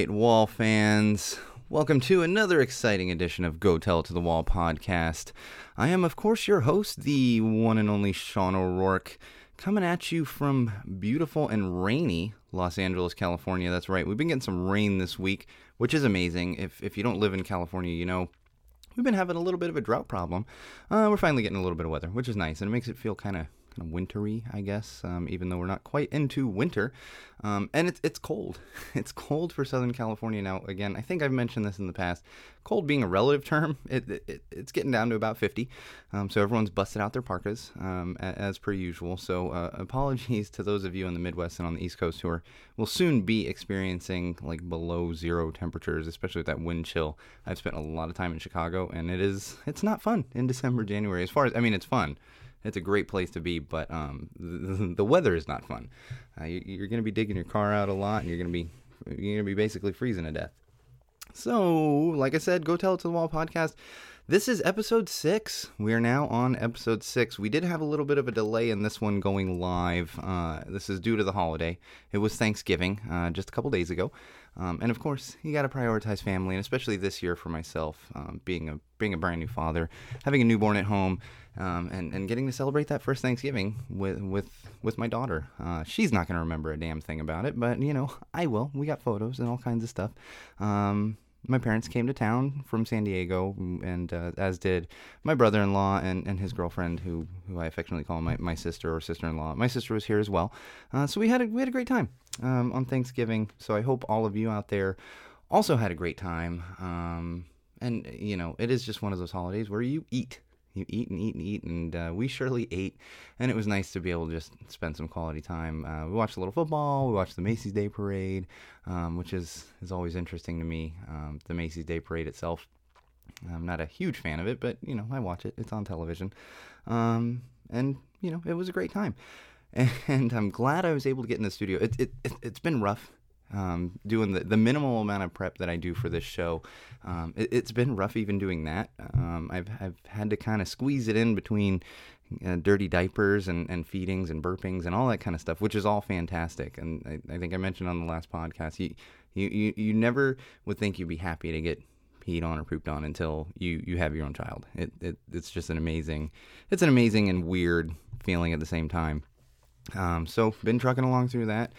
right, Wall fans. Welcome to another exciting edition of Go Tell to the Wall podcast. I am, of course, your host, the one and only Sean O'Rourke, coming at you from beautiful and rainy Los Angeles, California. That's right, we've been getting some rain this week, which is amazing. If, if you don't live in California, you know we've been having a little bit of a drought problem. Uh, we're finally getting a little bit of weather, which is nice, and it makes it feel kind of kind of wintry, I guess, um, even though we're not quite into winter. Um, and it's, it's cold. It's cold for Southern California now. Again, I think I've mentioned this in the past. Cold being a relative term, it, it it's getting down to about 50. Um, so everyone's busted out their parkas um, as per usual. So uh, apologies to those of you in the Midwest and on the East Coast who are, will soon be experiencing like below zero temperatures, especially with that wind chill. I've spent a lot of time in Chicago, and it is it's not fun in December, January. As far as I mean, it's fun it's a great place to be, but um, the, the weather is not fun. Uh, you, are going to be digging your car out a lot, and you're going to be you're going to be basically freezing to death. So, like I said, go tell it to the wall podcast. This is episode six. We are now on episode six. We did have a little bit of a delay in this one going live. Uh, this is due to the holiday. It was Thanksgiving uh, just a couple days ago. Um, and of course, you got to prioritize family, and especially this year for myself, um, being a being a brand new father, having a newborn at home, um, and and getting to celebrate that first Thanksgiving with with with my daughter. Uh, she's not going to remember a damn thing about it, but you know I will. We got photos and all kinds of stuff. My parents came to town from San Diego, and uh, as did my brother-in-law and, and his girlfriend, who who I affectionately call my, my sister or sister-in-law. My sister was here as well, uh, so we had a we had a great time um, on Thanksgiving. So I hope all of you out there also had a great time. Um, and you know, it is just one of those holidays where you eat you eat and eat and eat, and uh, we surely ate. And it was nice to be able to just spend some quality time. Uh, we watched a little football. We watched the Macy's Day Parade, um, which is is always interesting to me. Um, the Macy's Day Parade itself, I'm not a huge fan of it, but you know I watch it. It's on television, um, and you know it was a great time. And I'm glad I was able to get in the studio. It, it, it it's been rough um, doing the, the minimal amount of prep that I do for this show. Um, it, has been rough even doing that. Um, I've, I've had to kind of squeeze it in between uh, dirty diapers and, and feedings and burpings and all that kind of stuff, which is all fantastic. And I, I think I mentioned on the last podcast, you, you, you, you never would think you'd be happy to get peed on or pooped on until you, you have your own child. It, it, it's just an amazing, it's an amazing and weird feeling at the same time. Um, so been trucking along through that.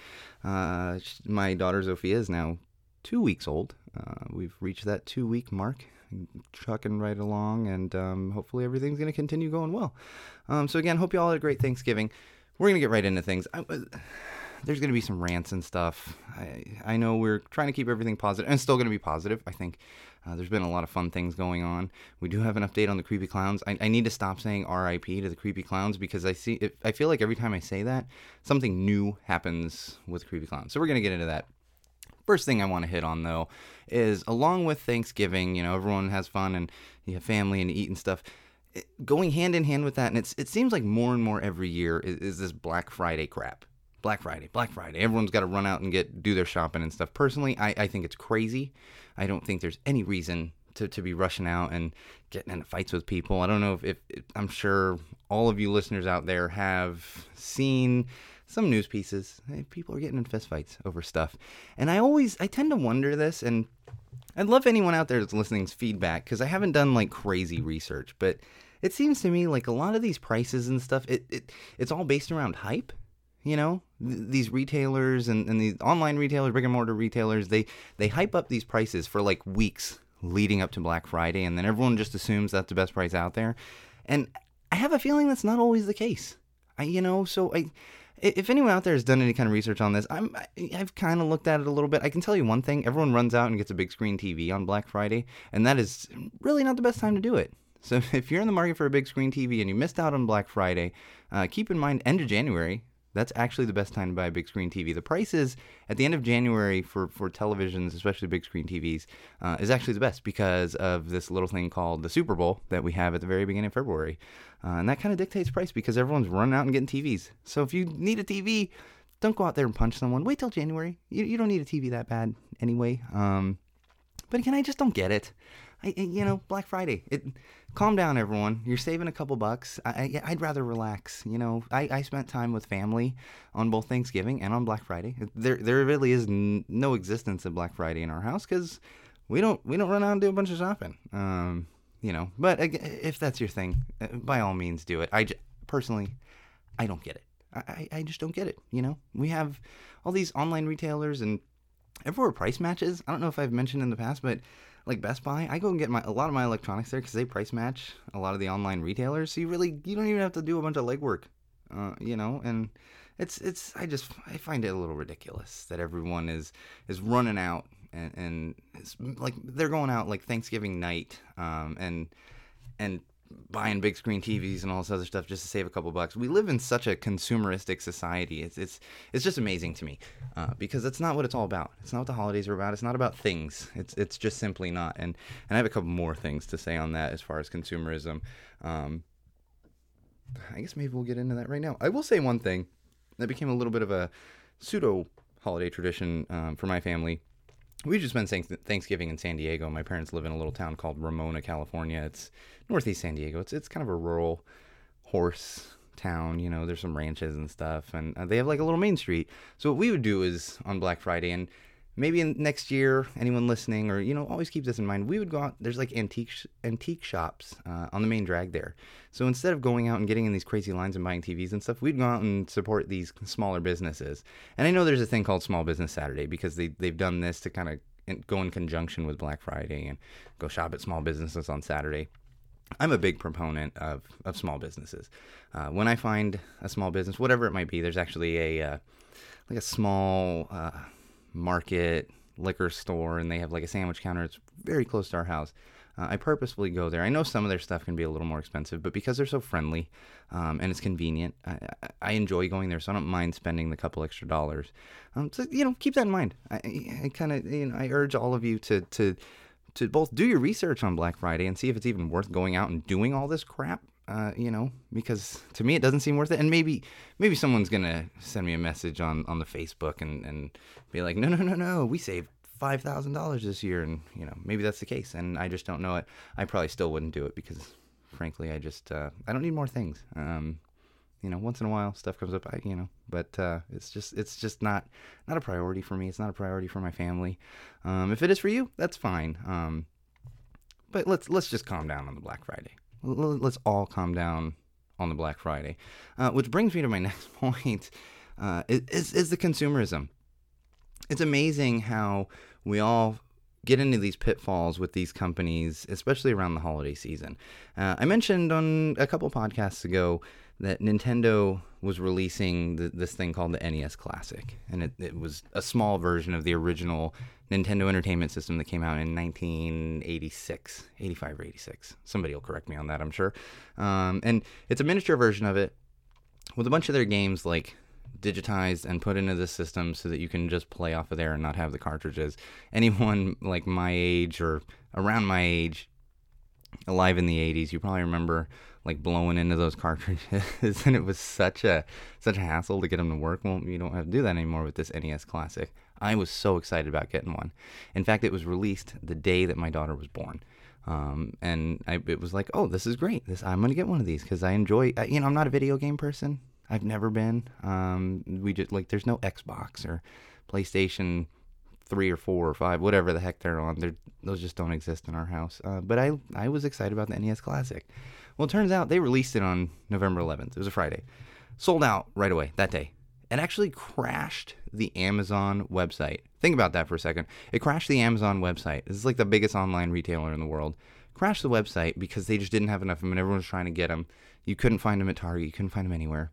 Uh, my daughter Sophia is now two weeks old. Uh, we've reached that two week mark, trucking right along, and um, hopefully everything's going to continue going well. Um, so again, hope you all had a great Thanksgiving. We're going to get right into things. I, uh, there's going to be some rants and stuff. I, I know we're trying to keep everything positive, and still going to be positive. I think uh, there's been a lot of fun things going on. We do have an update on the creepy clowns. I, I need to stop saying RIP to the creepy clowns because I see it, I feel like every time I say that, something new happens with creepy clowns. So we're gonna get into that. First thing I want to hit on though is along with Thanksgiving, you know, everyone has fun and you have family and eat and stuff. It, going hand in hand with that, and it's it seems like more and more every year is, is this Black Friday crap. Black Friday, Black Friday. Everyone's got to run out and get do their shopping and stuff. Personally, I, I think it's crazy. I don't think there's any reason to, to be rushing out and getting into fights with people. I don't know if, if, if I'm sure all of you listeners out there have seen some news pieces. People are getting in fistfights over stuff. And I always, I tend to wonder this, and I'd love anyone out there that's listening's feedback because I haven't done like crazy research, but it seems to me like a lot of these prices and stuff, it, it it's all based around hype you know these retailers and, and these online retailers brick and mortar retailers they they hype up these prices for like weeks leading up to black friday and then everyone just assumes that's the best price out there and i have a feeling that's not always the case i you know so i if anyone out there has done any kind of research on this, I'm I've kind of looked at it a little bit. I can tell you one thing: everyone runs out and gets a big screen TV on Black Friday, and that is really not the best time to do it. So if you're in the market for a big screen TV and you missed out on Black Friday, uh, keep in mind end of January that's actually the best time to buy a big screen TV. The prices at the end of January for, for televisions, especially big screen TVs, uh, is actually the best because of this little thing called the Super Bowl that we have at the very beginning of February. Uh, and that kind of dictates price because everyone's running out and getting TVs. So if you need a TV, don't go out there and punch someone. Wait till January. You, you don't need a TV that bad anyway. Um, but again, I just don't get it. I, you know, Black Friday. It, calm down, everyone. You're saving a couple bucks. I, would rather relax. You know, I, I spent time with family on both Thanksgiving and on Black Friday. There, there really is n- no existence of Black Friday in our house because we don't, we don't run out and do a bunch of shopping. Um, you know, but if that's your thing, uh, by all means, do it. I j- personally, I don't get it. I, I just don't get it. You know, we have all these online retailers and everywhere price matches. I don't know if I've mentioned in the past, but like Best Buy, I go and get my a lot of my electronics there because they price match a lot of the online retailers. So you really you don't even have to do a bunch of legwork, uh, you know. And it's it's I just I find it a little ridiculous that everyone is is running out and and like they're going out like Thanksgiving night, um, and and buying big screen TVs and all this other stuff just to save a couple bucks. We live in such a consumeristic society. It's it's it's just amazing to me uh, because that's not what it's all about. It's not what the holidays are about. It's not about things. It's it's just simply not. And and I have a couple more things to say on that as far as consumerism. Um, I guess maybe we'll get into that right now. I will say one thing that became a little bit of a pseudo holiday tradition um, for my family we just spent Thanksgiving in San Diego. My parents live in a little town called Ramona, California. It's northeast San Diego. It's it's kind of a rural horse town. You know, there's some ranches and stuff, and uh, they have like a little main street. So what we would do is on Black Friday, and maybe in next year, anyone listening, or you know, always keep this in mind. We would go out. There's like antique antique shops uh, on the main drag there. So instead of going out and getting in these crazy lines and buying TVs and stuff, we'd go out and support these smaller businesses. And I know there's a thing called Small Business Saturday because they they've done this to kind of go in conjunction with Black Friday and go shop at small businesses on Saturday. I'm a big proponent of, of small businesses. Uh, when I find a small business, whatever it might be, there's actually a uh, like a small uh, market liquor store, and they have like a sandwich counter. It's very close to our house. Uh, I purposefully go there. I know some of their stuff can be a little more expensive, but because they're so friendly um, and it's convenient, I, I, enjoy going there. So I don't mind spending the couple extra dollars. Um, so you know, keep that in mind. I, I kind of you know I urge all of you to to to both do your research on Black Friday and see if it's even worth going out and doing all this crap. Uh, you know, because to me it doesn't seem worth it. And maybe maybe someone's gonna send me a message on on the Facebook and and be like, no no no no, we saved five thousand dollars this year, and you know maybe that's the case, and I just don't know it. I probably still wouldn't do it because, frankly, I just uh, I don't need more things. Um, you know, once in a while stuff comes up, I, you know, but uh, it's just it's just not not a priority for me. It's not a priority for my family. Um, if it is for you, that's fine. Um, but let's let's just calm down on the Black Friday. Let's all calm down on the Black Friday, uh, which brings me to my next point. Uh, is, is the consumerism. It's amazing how we all get into these pitfalls with these companies, especially around the holiday season. Uh, I mentioned on a couple podcasts ago that Nintendo was releasing this thing called the NES Classic, and it, it, was a small version of the original Nintendo Entertainment System that came out in 1986, 85 or 86. Somebody will correct me on that, I'm sure. Um, and it's a miniature version of it with a bunch of their games like digitized and put into the system so that you can just play off of there and not have the cartridges. Anyone like my age or around my age, alive in the 80s, you probably remember like blowing into those cartridges and it was such a such a hassle to get them to work. Well, you don't have to do that anymore with this NES Classic. I was so excited about getting one. In fact, it was released the day that my daughter was born. Um, and I, it was like, oh, this is great. This I'm gonna get one of these because I enjoy. You know, I'm not a video game person. I've never been. Um, we just like there's no Xbox or PlayStation three or four or five, whatever the heck they're on. They're, those just don't exist in our house. Uh, but I I was excited about the NES Classic. Well, it turns out they released it on November 11th. It was a Friday, sold out right away that day. It actually crashed the Amazon website. Think about that for a second. It crashed the Amazon website. This is like the biggest online retailer in the world. Crashed the website because they just didn't have enough of them and everyone was trying to get them. You couldn't find them at Target. You couldn't find them anywhere.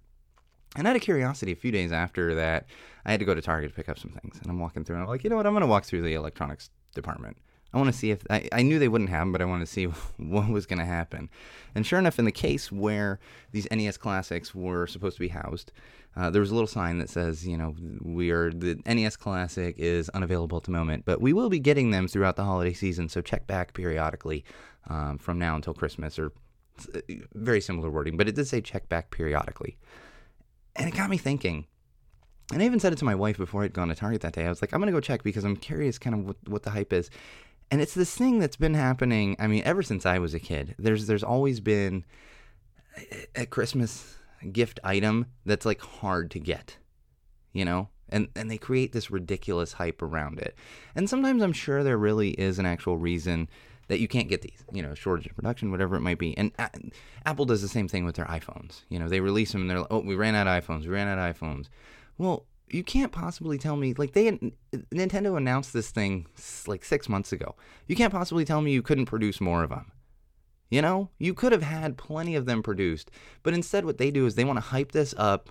And out of curiosity, a few days after that, I had to go to Target to pick up some things. And I'm walking through, and I'm like, you know what? I'm going to walk through the electronics department. I want to see if I, I knew they wouldn't happen, but I wanted to see what was going to happen. And sure enough, in the case where these NES classics were supposed to be housed, uh, there was a little sign that says, you know, we are the NES Classic is unavailable at the moment, but we will be getting them throughout the holiday season. So check back periodically um, from now until Christmas, or uh, very similar wording, but it did say check back periodically. And it got me thinking. And I even said it to my wife before I'd gone to Target that day. I was like, I'm going to go check because I'm curious kind of what, what the hype is. And it's this thing that's been happening. I mean, ever since I was a kid. There's there's always been a Christmas gift item that's like hard to get, you know, and and they create this ridiculous hype around it. And sometimes I'm sure there really is an actual reason that you can't get these, you know, shortage of production, whatever it might be. And a- Apple does the same thing with their iPhones. You know, they release them and they're like, oh, we ran out of iPhones, we ran out of iPhones. Well, you can't possibly tell me like they Nintendo announced this thing like six months ago. You can't possibly tell me you couldn't produce more of them. You know, you could have had plenty of them produced, but instead, what they do is they want to hype this up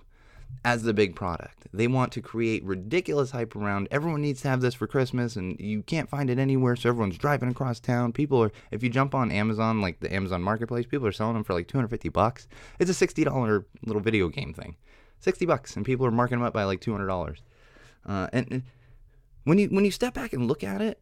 as the big product. They want to create ridiculous hype around everyone needs to have this for Christmas and you can't find it anywhere, so everyone's driving across town. People are if you jump on Amazon, like the Amazon marketplace, people are selling them for like 250 bucks. It's a $60 little video game thing. 60 bucks and people are marking them up by like $200. Uh, and, and when you when you step back and look at it,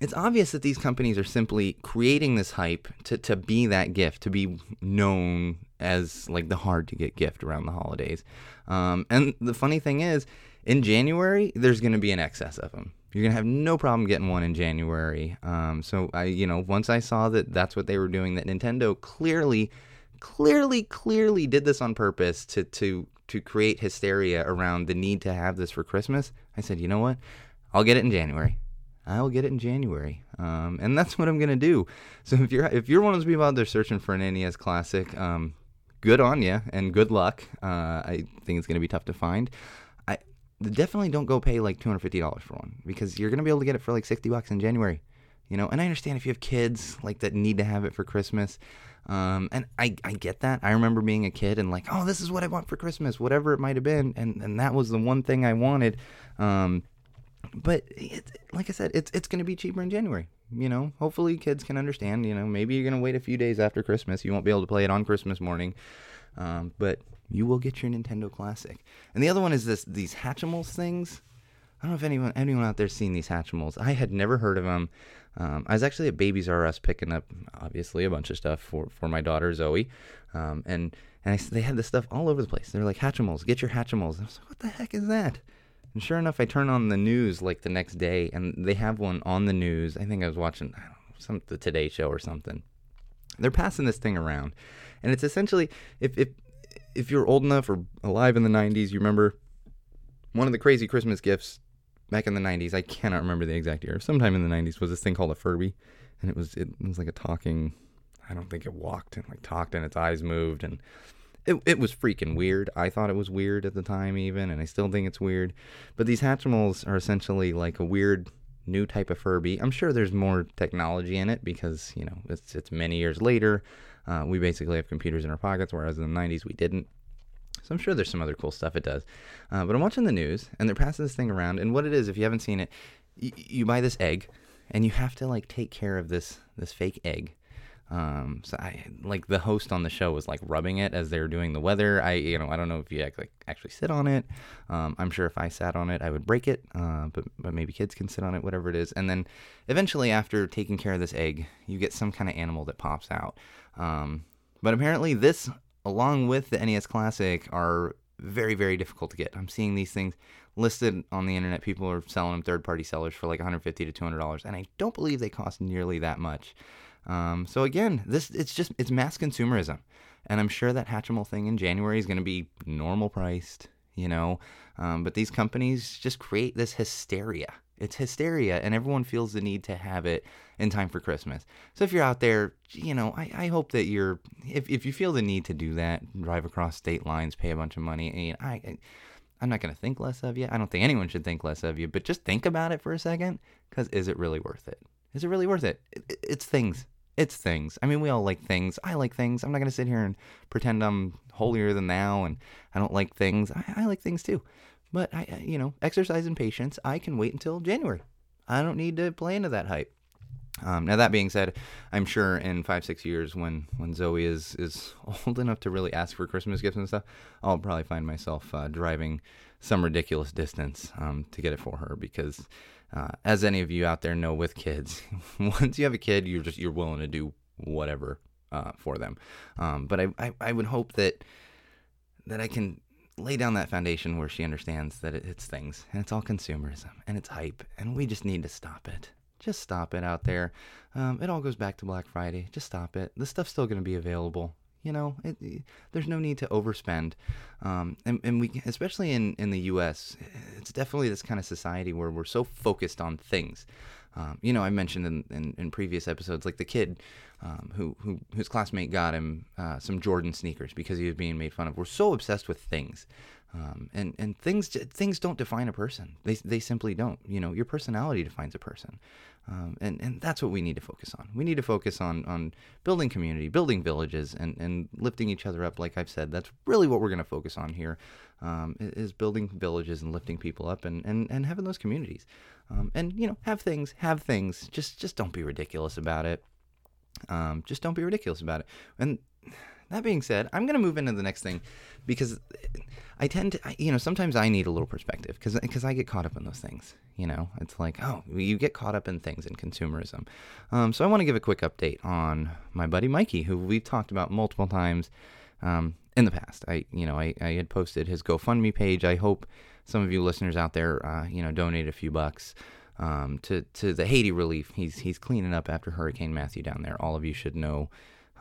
it's obvious that these companies are simply creating this hype to, to be that gift, to be known as like the hard to get gift around the holidays. Um, and the funny thing is, in January, there's going to be an excess of them. You're gonna have no problem getting one in January. Um, so I, you know, once I saw that that's what they were doing, that Nintendo clearly, clearly, clearly did this on purpose to to to create hysteria around the need to have this for Christmas. I said, you know what? I'll get it in January. I'll get it in January, um, and that's what I'm gonna do. So if you're if you're one of those people out there searching for an NES classic, um, good on you and good luck. Uh, I think it's gonna be tough to find. I definitely don't go pay like two hundred fifty dollars for one because you're gonna be able to get it for like sixty bucks in January. You know, and I understand if you have kids like that need to have it for Christmas. Um, and I, I get that. I remember being a kid and like, oh, this is what I want for Christmas, whatever it might have been, and and that was the one thing I wanted. Um, but it, like I said, it's it's going to be cheaper in January. You know, hopefully kids can understand. You know, maybe you're going to wait a few days after Christmas. You won't be able to play it on Christmas morning, um, but you will get your Nintendo Classic. And the other one is this these Hatchimals things. I don't know if anyone anyone out there's seen these Hatchimals. I had never heard of them. Um, I was actually at Babies R Us picking up obviously a bunch of stuff for, for my daughter Zoe, um, and and I, they had this stuff all over the place. They're like Hatchimals, get your Hatchimals. I was like, what the heck is that? And sure enough, I turn on the news like the next day, and they have one on the news. I think I was watching I know, some the Today Show or something. They're passing this thing around, and it's essentially if if if you're old enough or alive in the '90s, you remember one of the crazy Christmas gifts back in the '90s. I cannot remember the exact year. Sometime in the '90s was this thing called a Furby, and it was it was like a talking. I don't think it walked and like talked, and its eyes moved, and it, it was freaking weird. I thought it was weird at the time, even, and I still think it's weird. But these Hatchimals are essentially like a weird new type of Furby. I'm sure there's more technology in it because you know it's it's many years later. Uh, we basically have computers in our pockets, whereas in the 90s we didn't. So I'm sure there's some other cool stuff it does. Uh, but I'm watching the news, and they're passing this thing around. And what it is, if you haven't seen it, y- you buy this egg, and you have to like take care of this this fake egg um, so I like the host on the show was like rubbing it as they were doing the weather. I you know I don't know if you like actually sit on it. Um, I'm sure if I sat on it I would break it. Uh, but but maybe kids can sit on it, whatever it is. And then eventually after taking care of this egg, you get some kind of animal that pops out. Um, but apparently this, along with the NES Classic, are very very difficult to get. I'm seeing these things listed on the internet. People are selling them third party sellers for like 150 to 200 dollars, and I don't believe they cost nearly that much. Um, so again, this it's just it's mass consumerism, and I'm sure that Hatchimal thing in January is going to be normal priced, you know. Um, but these companies just create this hysteria. It's hysteria, and everyone feels the need to have it in time for Christmas. So if you're out there, you know, I, I hope that you're if if you feel the need to do that, drive across state lines, pay a bunch of money. Mean, I, I I'm not going to think less of you. I don't think anyone should think less of you, but just think about it for a second because is it really worth it? Is it really worth it? It's things it's things. I mean, we all like things. I like things. I'm not going to sit here and pretend I'm holier than thou and I don't like things. I, I like things too. But, I, you know, exercise and patience, I can wait until January. I don't need to play into that hype. Um, now that being said, I'm sure in five six years when when Zoe is is old enough to really ask for Christmas gifts and stuff, I'll probably find myself uh, driving some ridiculous distance um, to get it for her because uh, as any of you out there know with kids, once you have a kid, you're just you're willing to do whatever uh, for them. Um, but I, I, I would hope that that I can lay down that foundation where she understands that it, it's things and it's all consumerism and it's hype and we just need to stop it. Just stop it out there. Um, it all goes back to Black Friday. Just stop it. The stuff's still going to be available. You know, it, it, there's no need to overspend. Um, and, and we, especially in, in the U.S., it's definitely this kind of society where we're so focused on things. Um, you know, I mentioned in, in, in, previous episodes, like the kid um, who, who whose classmate got him uh, some Jordan sneakers because he was being made fun of. We're so obsessed with things, um, and and things things don't define a person. They they simply don't. You know, your personality defines a person. Um, and, and that's what we need to focus on. We need to focus on, on building community, building villages, and, and lifting each other up. Like I've said, that's really what we're going to focus on here, um, is building villages and lifting people up and, and, and having those communities. Um, and, you know, have things, have things. Just, just don't be ridiculous about it. Um, just don't be ridiculous about it. And that being said, I'm going to move into the next thing because I tend to, you know, sometimes I need a little perspective because because I get caught up in those things. You know, it's like, oh, you get caught up in things in consumerism. Um, so I want to give a quick update on my buddy Mikey, who we've talked about multiple times um, in the past. I, you know, I, I had posted his GoFundMe page. I hope some of you listeners out there, uh, you know, donate a few bucks. Um, to to the Haiti relief. He's he's cleaning up after Hurricane Matthew down there. All of you should know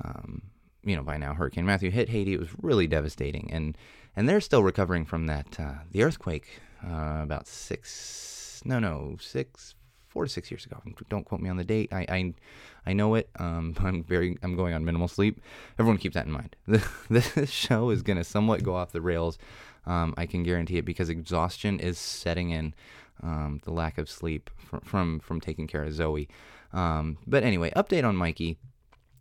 um, you know by now Hurricane Matthew hit Haiti. It was really devastating, and and they're still recovering from that uh, the earthquake uh, about six no no six four to six years ago. Don't quote me on the date. I I, I know it. Um, I'm very I'm going on minimal sleep. Everyone keep that in mind. this show is gonna somewhat go off the rails. Um, I can guarantee it because exhaustion is setting in. Um, the lack of sleep from from, from taking care of Zoe. Um, but anyway, update on Mikey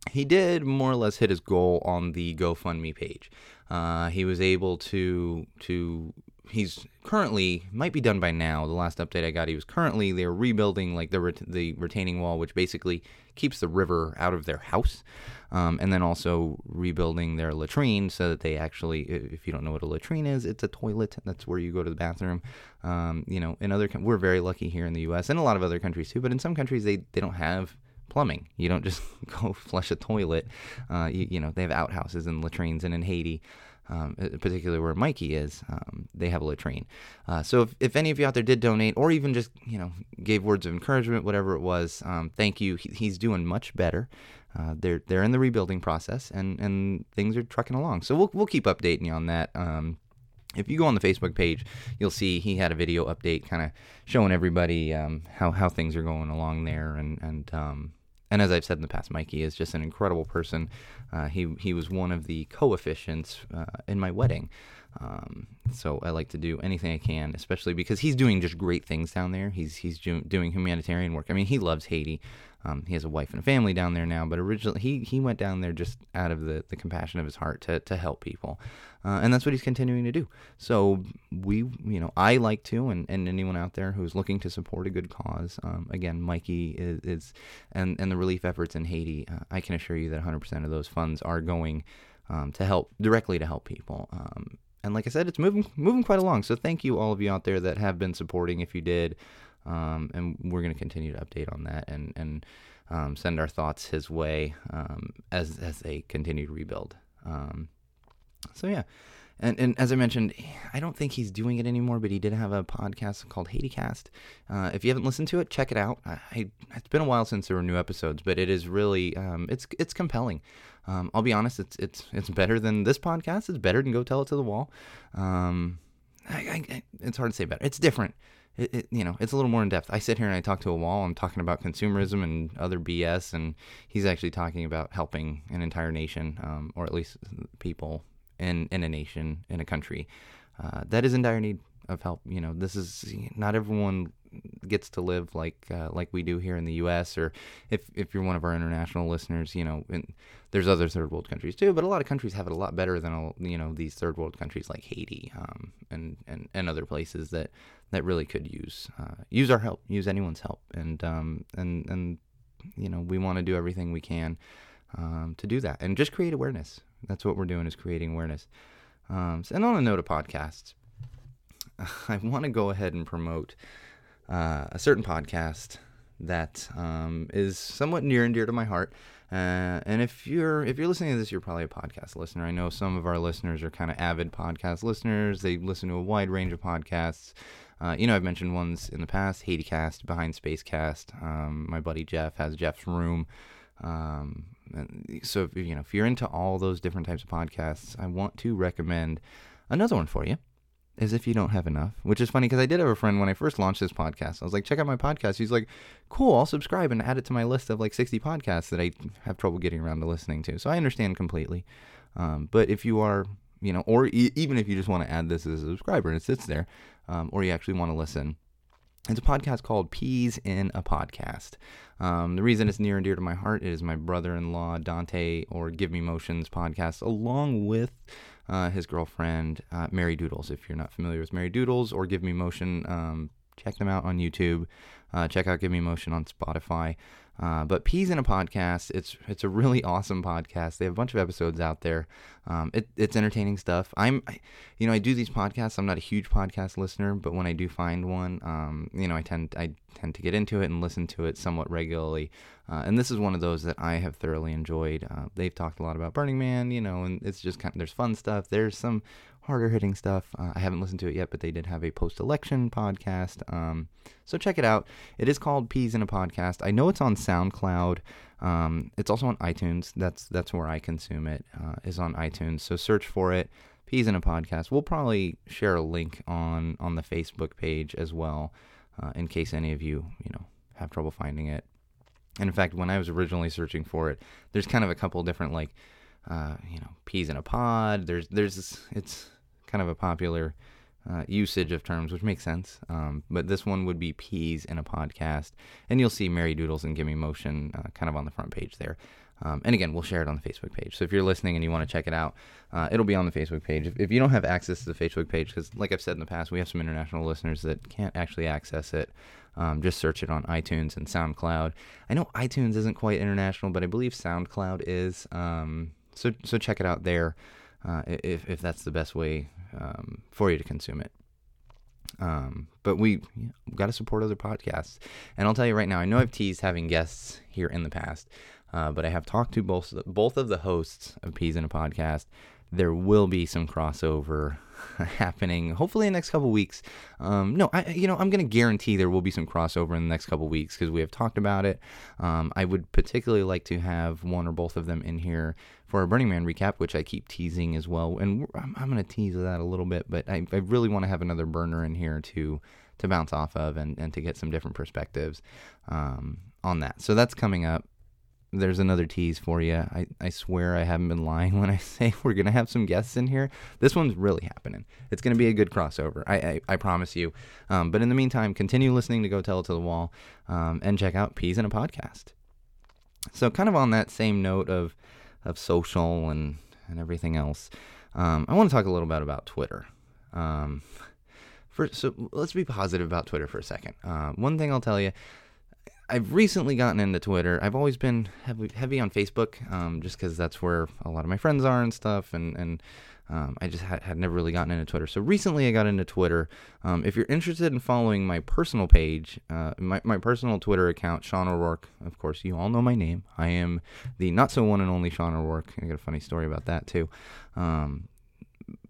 he did more or less hit his goal on the GoFundMe page. Uh, he was able to to he's currently might be done by now. The last update I got, he was currently they're rebuilding like the the retaining wall, which basically keeps the river out of their house, um, and then also rebuilding their latrine so that they actually, if you don't know what a latrine is, it's a toilet. That's where you go to the bathroom. Um, you know, in other we're very lucky here in the U.S. and a lot of other countries too, but in some countries they they don't have plumbing. You don't just go flush a toilet. Uh, you, you, know, they have outhouses and latrines, and in Haiti, um, uh, particularly where Mikey is, um, they have a latrine. Uh, so if, if any of you out there did donate, or even just you know gave words of encouragement, whatever it was, um, thank you. He, he's doing much better. Uh, they're they're in the rebuilding process, and, and things are trucking along. So we'll we'll keep updating you on that. Um, if you go on the Facebook page, you'll see he had a video update, kind of showing everybody um, how how things are going along there, and and um, and as I've said in the past, Mikey is just an incredible person. Uh, he he was one of the co-officiants uh, in my wedding. Um, so I like to do anything I can, especially because he's doing just great things down there. He's he's doing humanitarian work. I mean, he loves Haiti. Um, he has a wife and a family down there now, but originally he, he went down there just out of the, the compassion of his heart to, to help people. Uh, and that's what he's continuing to do. So we, you know, I like to, and, and anyone out there who's looking to support a good cause, um, again, Mikey is, is, and, and the relief efforts in Haiti, uh, I can assure you that 100% of those funds are going um, to help, directly to help people. Um, and like I said, it's moving moving quite along. So thank you all of you out there that have been supporting. If you did, um, and we're going to continue to update on that and and um, send our thoughts his way um, as as they continue to rebuild. Um, so yeah, and, and as I mentioned, I don't think he's doing it anymore, but he did have a podcast called HaitiCast. Uh, if you haven't listened to it, check it out. I, it's been a while since there were new episodes, but it is really um, it's it's compelling. Um, I'll be honest, it's it's it's better than this podcast. It's better than Go Tell It to the Wall. I, I, it's hard to say better. It's different. It, it, you know, it's a little more in depth. I sit here and I talk to a wall. I'm talking about consumerism and other BS, and he's actually talking about helping an entire nation, um, or at least people in in a nation in a country uh, that is in dire need of help. You know, this is not everyone gets to live like uh, like we do here in the U.S. Or if if you're one of our international listeners, you know, there's other third world countries too, but a lot of countries have it a lot better than you know these third world countries like Haiti um, and, and and other places that that really could use uh, use our help, use anyone's help, and um, and and you know we want to do everything we can um, to do that and just create awareness. That's what we're doing is creating awareness. Um, and on a note of podcasts, I want to go ahead and promote uh, a certain podcast that um, is somewhat near and dear to my heart. Uh, and if you're if you're listening to this, you're probably a podcast listener. I know some of our listeners are kind of avid podcast listeners. They listen to a wide range of podcasts. Uh, you know, I've mentioned ones in the past: HaitiCast, Behind Spacecast. Um, my buddy Jeff has Jeff's Room. Um, so if, you know, if you're into all those different types of podcasts, I want to recommend another one for you. As if you don't have enough, which is funny because I did have a friend when I first launched this podcast. I was like, check out my podcast. He's like, cool, I'll subscribe and add it to my list of like 60 podcasts that I have trouble getting around to listening to. So I understand completely. Um, but if you are, you know, or e- even if you just want to add this as a subscriber and it sits there, um, or you actually want to listen, it's a podcast called Peas in a Podcast. Um, the reason it's near and dear to my heart is my brother in law, Dante, or Give Me Motions podcast, along with uh, his girlfriend, uh, Mary Doodles. If you're not familiar with Mary Doodles or Give Me Motion, um, check them out on YouTube. Uh, check out Give Me Motion on Spotify. Uh, but Peas in a Podcast, it's it's a really awesome podcast. They have a bunch of episodes out there. Um, it, it's entertaining stuff. I'm, I, you know, I do these podcasts. I'm not a huge podcast listener, but when I do find one, um, you know, I tend I tend to get into it and listen to it somewhat regularly. Uh, and this is one of those that I have thoroughly enjoyed. Uh, they've talked a lot about Burning Man, you know, and it's just kind of there's fun stuff. There's some harder hitting stuff. Uh, I haven't listened to it yet, but they did have a post election podcast. Um, so check it out. It is called Peas in a Podcast. I know it's on SoundCloud. Um, it's also on iTunes. That's that's where I consume it. Uh, is on iTunes. So search for it. Peas in a Podcast. We'll probably share a link on on the Facebook page as well, uh, in case any of you you know have trouble finding it. And in fact, when I was originally searching for it, there's kind of a couple different like, uh, you know, peas in a pod. There's there's it's kind of a popular uh, usage of terms, which makes sense. Um, but this one would be peas in a podcast, and you'll see Mary Doodles and Gimme Motion uh, kind of on the front page there. Um, and again, we'll share it on the Facebook page. So if you're listening and you want to check it out, uh, it'll be on the Facebook page. If, if, you don't have access to the Facebook page, because like I've said in the past, we have some international listeners that can't actually access it. Um, just search it on iTunes and SoundCloud. I know iTunes isn't quite international, but I believe SoundCloud is. Um, so so check it out there uh, if if that's the best way um, for you to consume it. Um, but we got to support other podcasts. And I'll tell you right now, I know I've teased having guests here in the past, uh, but I have talked to both both of the hosts of Peas in a Podcast. There will be some crossover happening, hopefully in the next couple weeks. Um, no, I, you know, I'm to guarantee there will be some crossover in the next couple weeks because we have talked about it. Um, I would particularly like to have one or both of them in here for a Burning Man recap, which I keep teasing as well. And I'm, I'm to tease that a little bit, but I, I really want to have another burner in here to to bounce off of and, and to get some different perspectives um, on that. So that's coming up there's another tease for you. I, I swear I haven't been lying when I say we're going to have some guests in here. This one's really happening. It's going to be a good crossover. I, I, I promise you. Um, but in the meantime, continue listening to Go Tell It to the Wall um, and check out Peas in a Podcast. So, kind of on that same note of, of social and, and everything else, um, I want to talk a little bit about Twitter. Um, for, so, let's be positive about Twitter for a second. Uh, one thing I'll tell you I've recently gotten into Twitter. I've always been heavy, heavy on Facebook, um, just because that's where a lot of my friends are and stuff, and and um, I just had, had never really gotten into Twitter. So recently, I got into Twitter. Um, if you're interested in following my personal page, uh, my my personal Twitter account, Sean O'Rourke. Of course, you all know my name. I am the not so one and only Sean O'Rourke. I got a funny story about that too. Um,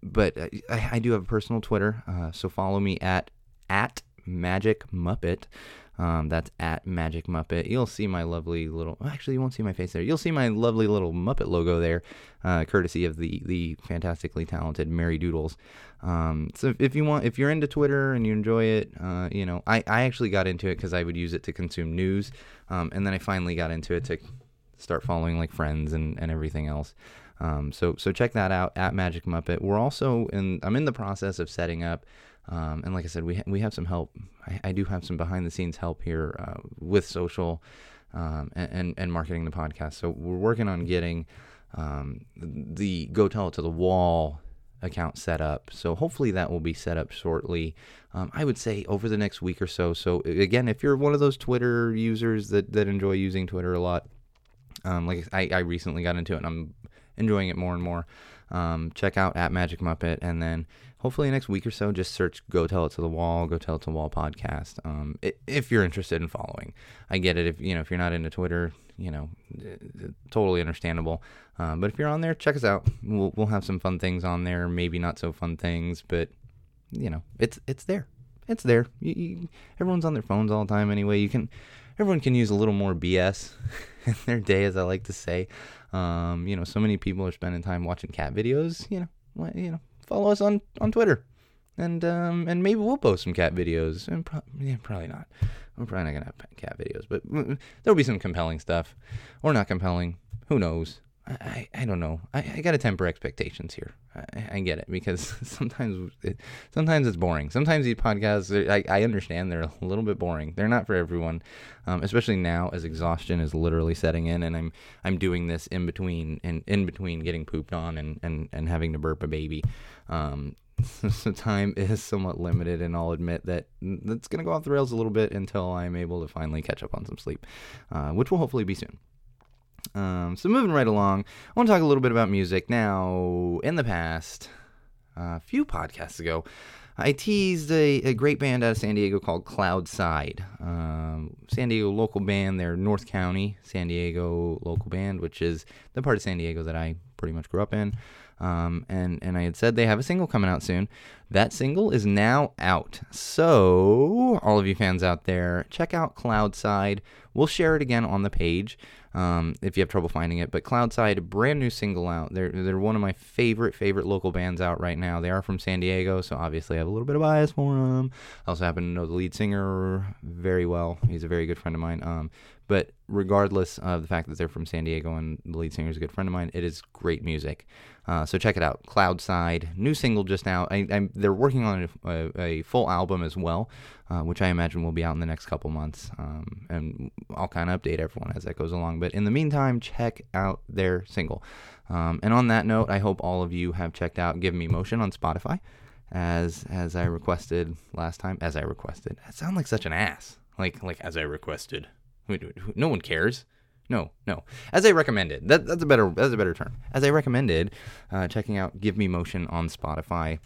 but I, I, do have a personal Twitter, uh, so follow me at at Magic Muppet. Um, that's at Magic Muppet. You'll see my lovely little. Actually, you won't see my face there. You'll see my lovely little Muppet logo there, uh, courtesy of the the fantastically talented Mary Doodles. Um, so if you want, if you're into Twitter and you enjoy it, uh, you know, I I actually got into it because I would use it to consume news, um, and then I finally got into it to start following like friends and and everything else. Um, so so check that out at Magic Muppet. We're also in. I'm in the process of setting up. Um, and like I said, we ha- we have some help. I, I, do have some behind the scenes help here uh, with social um, and, and, and marketing the podcast. So we're working on getting um, the Go Tell It to the Wall account set up. So hopefully that will be set up shortly. Um, I would say over the next week or so. So again, if you're one of those Twitter users that that enjoy using Twitter a lot, um, like I, I recently got into it and I'm enjoying it more and more. Um, check out at Magic Muppet, and then hopefully next week or so, just search "Go Tell It to the Wall," "Go Tell It to the Wall" podcast. Um, if you're interested in following, I get it. If you know if you're not into Twitter, you know, totally understandable. Um, but if you're on there, check us out. We'll we'll have some fun things on there. Maybe not so fun things, but you know, it's it's there. it's there. You, you, everyone's on their phones all the time anyway. You can, everyone can use a little more BS in their day, as I like to say. Um, you know, so many people are spending time watching cat videos. You know, you know, follow us on on Twitter, and um, and maybe we'll post some cat videos. And pro- yeah, probably not. I'm probably not gonna have cat videos, but there'll be some compelling stuff, or not compelling. Who knows? I, I don't know. I, I got to temper expectations here. I, I, get it because sometimes it, sometimes it's boring. Sometimes these podcasts, I, I understand they're a little bit boring. They're not for everyone, um, especially now as exhaustion is literally setting in, and I'm I'm doing this in between in, in between getting pooped on and, and, and having to burp a baby. Um, so time is somewhat limited, and I'll admit that that's going to go off the rails a little bit until I'm able to finally catch up on some sleep, uh, which will hopefully be soon. Um, so moving right along, I want to talk a little bit about music. Now, in the past, a few podcasts ago, I teased a, a, great band out of San Diego called Cloudside. Um, San Diego local band. They're North County San Diego local band, which is the part of San Diego that I pretty much grew up in. Um, and and I had said they have a single coming out soon. That single is now out. So all of you fans out there, check out Cloudside. We'll share it again on the page um, if you have trouble finding it. But Cloudside, brand new single out. They're they're one of my favorite favorite local bands out right now. They are from San Diego, so obviously I have a little bit of bias for them. I also happen to know the lead singer very well. He's a very good friend of mine. Um, but regardless of the fact that they're from San Diego and the lead singer is a good friend of mine, it is great music. Uh, so check it out. Cloudside, new single just out. I, they're working on a, a, a, full album as well, uh, which I imagine will be out in the next couple months. Um, and I'll kind of update everyone as that goes along. But in the meantime, check out their single. Um, and on that note, I hope all of you have checked out Give Me Motion on Spotify, as as I requested last time. As I requested, I sound like such an ass. Like like as I requested. No one cares. No, no. As I recommended, that, that's a better that's a better term. As I recommended, uh, checking out Give Me Motion on Spotify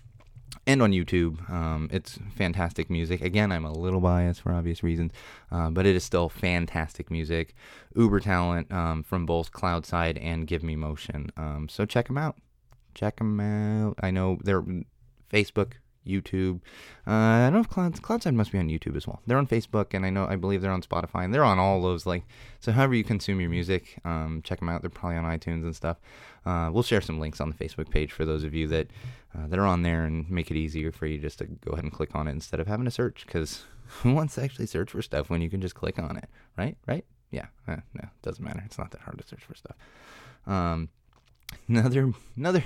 and on YouTube. Um, it's fantastic music. Again, I'm a little biased for obvious reasons, uh, but it is still fantastic music. Uber talent um, from both Cloudside and Give Me Motion. Um, so check them out. Check them out. I know they're Facebook, YouTube. Uh, I don't know if Cloud, Cloudside must be on YouTube as well. They're on Facebook, and I know I believe they're on Spotify, and they're on all those. Like, so however you consume your music, um, check them out. They're probably on iTunes and stuff. Uh, we'll share some links on the Facebook page for those of you that uh, that are on there, and make it easier for you just to go ahead and click on it instead of having to search. Because who wants to actually search for stuff when you can just click on it, right? Right? Yeah. Eh, no, it doesn't matter. It's not that hard to search for stuff. Um, another another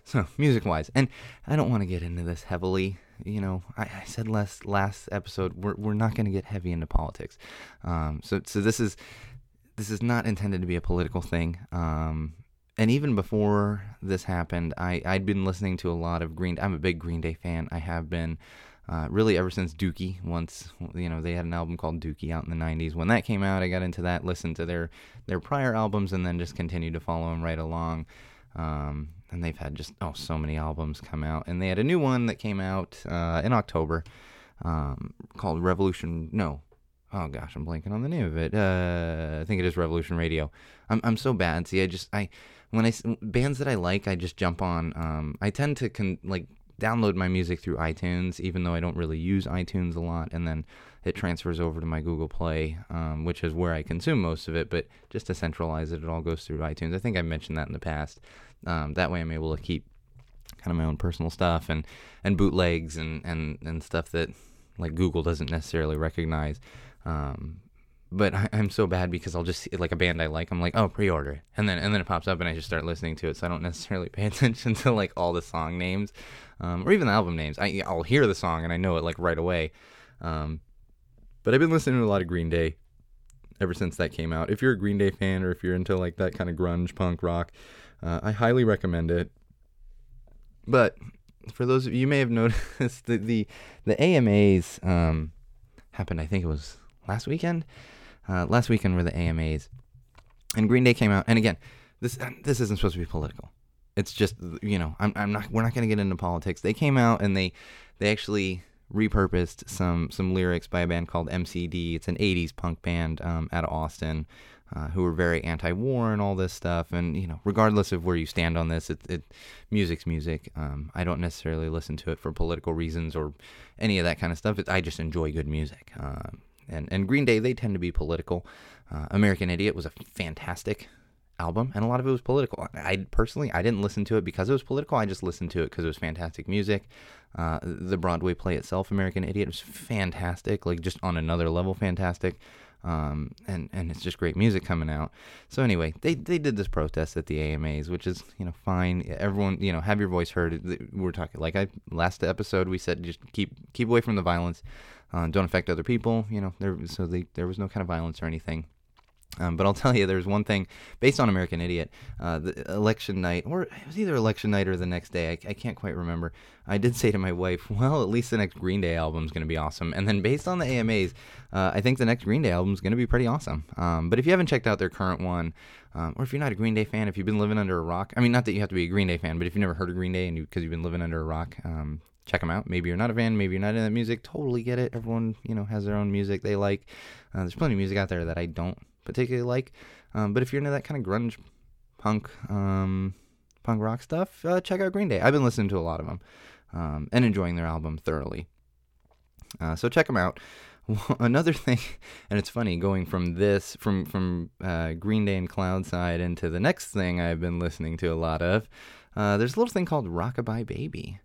so music wise, and I don't want to get into this heavily. You know, I, I said last last episode we're we're not going to get heavy into politics. Um, so so this is this is not intended to be a political thing. Um, and even before this happened, I I'd been listening to a lot of Green. I'm a big Green Day fan. I have been. Uh, really ever since Dookie. Once you know they had an album called Dookie out in the '90s. When that came out, I got into that, listened to their their prior albums, and then just continued to follow them right along. Um, and they've had just oh so many albums come out, and they had a new one that came out uh, in October um, called Revolution. No, oh gosh, I'm blanking on the name of it. Uh, I think it is Revolution Radio. I'm I'm so bad. See, I just I when I bands that I like, I just jump on. Um, I tend to con, like download my music through iTunes, even though I don't really use iTunes a lot, and then it transfers over to my Google Play, um, which is where I consume most of it. But just to centralize it, it all goes through iTunes. I think I mentioned that in the past. Um, that way, I'm able to keep kind of my own personal stuff and and bootlegs and and and stuff that like Google doesn't necessarily recognize. Um, but I, am so bad because I'll just see like a band I like. I'm like, oh, pre-order and then and then it pops up, and I just start listening to it. So I don't necessarily pay attention to like all the song names, um, or even the album names. I I'll hear the song and I know it like right away. Um, but I've been listening to a lot of Green Day ever since that came out. If you're a Green Day fan, or if you're into like that kind of grunge punk rock, uh, I highly recommend it. But for those of you, you may have noticed that the the AMAs um, happened. I think it was last weekend. Uh, last weekend were the AMAs, and Green Day came out. And again, this this isn't supposed to be political. It's just you know I'm I'm not we're not going to get into politics. They came out and they they actually repurposed some some lyrics by a band called MDC. It's an '80s punk band um, out of Austin. uh, who were very anti-war and all this stuff. And you know, regardless of where you stand on this, it, it music's music. Um, I don't necessarily listen to it for political reasons or any of that kind of stuff. It, I just enjoy good music. Uh, and and Green Day they tend to be political. Uh, American Idiot was a fantastic album, and a lot of it was political. I personally I didn't listen to it because it was political. I just listened to it because it was fantastic music. Uh, the Broadway play itself, American Idiot, was fantastic, like just on another level, fantastic. Um, and and it's just great music coming out. So anyway, they they did this protest at the AMAs, which is you know fine. Everyone you know have your voice heard. We're talking like I last episode we said just keep keep away from the violence, uh, don't affect other people. You know there so they, there was no kind of violence or anything. Um, but I'll tell you, there's one thing based on American Idiot, uh, the election night, or it was either election night or the next day. I, I, can't quite remember. I did say to my wife, "Well, at least the next Green Day album is going to be awesome." And then based on the AMAs, uh, I think the next Green Day album is going to be pretty awesome. Um, but if you haven't checked out their current one, um, or if you're not a Green Day fan, if you've been living under a rock, I mean, not that you have to be a Green Day fan, but if you've never heard of Green Day and because you, have been living under a rock, um, check them out. Maybe you're not a fan, maybe you're not into that music. Totally get it. Everyone, you know, has their own music they like. Uh, there's plenty of music out there that I don't particularly like. Um, but if you're into that kind of grunge, punk, um, punk rock stuff, uh, check out Green Day. I've been listening to a lot of them um, and enjoying their album thoroughly. Uh, so check them out. Another thing, and it's funny going from this from from uh, Green Day and Cloudside into the next thing I've been listening to a lot of. Uh, there's a little thing called Rockabye Baby.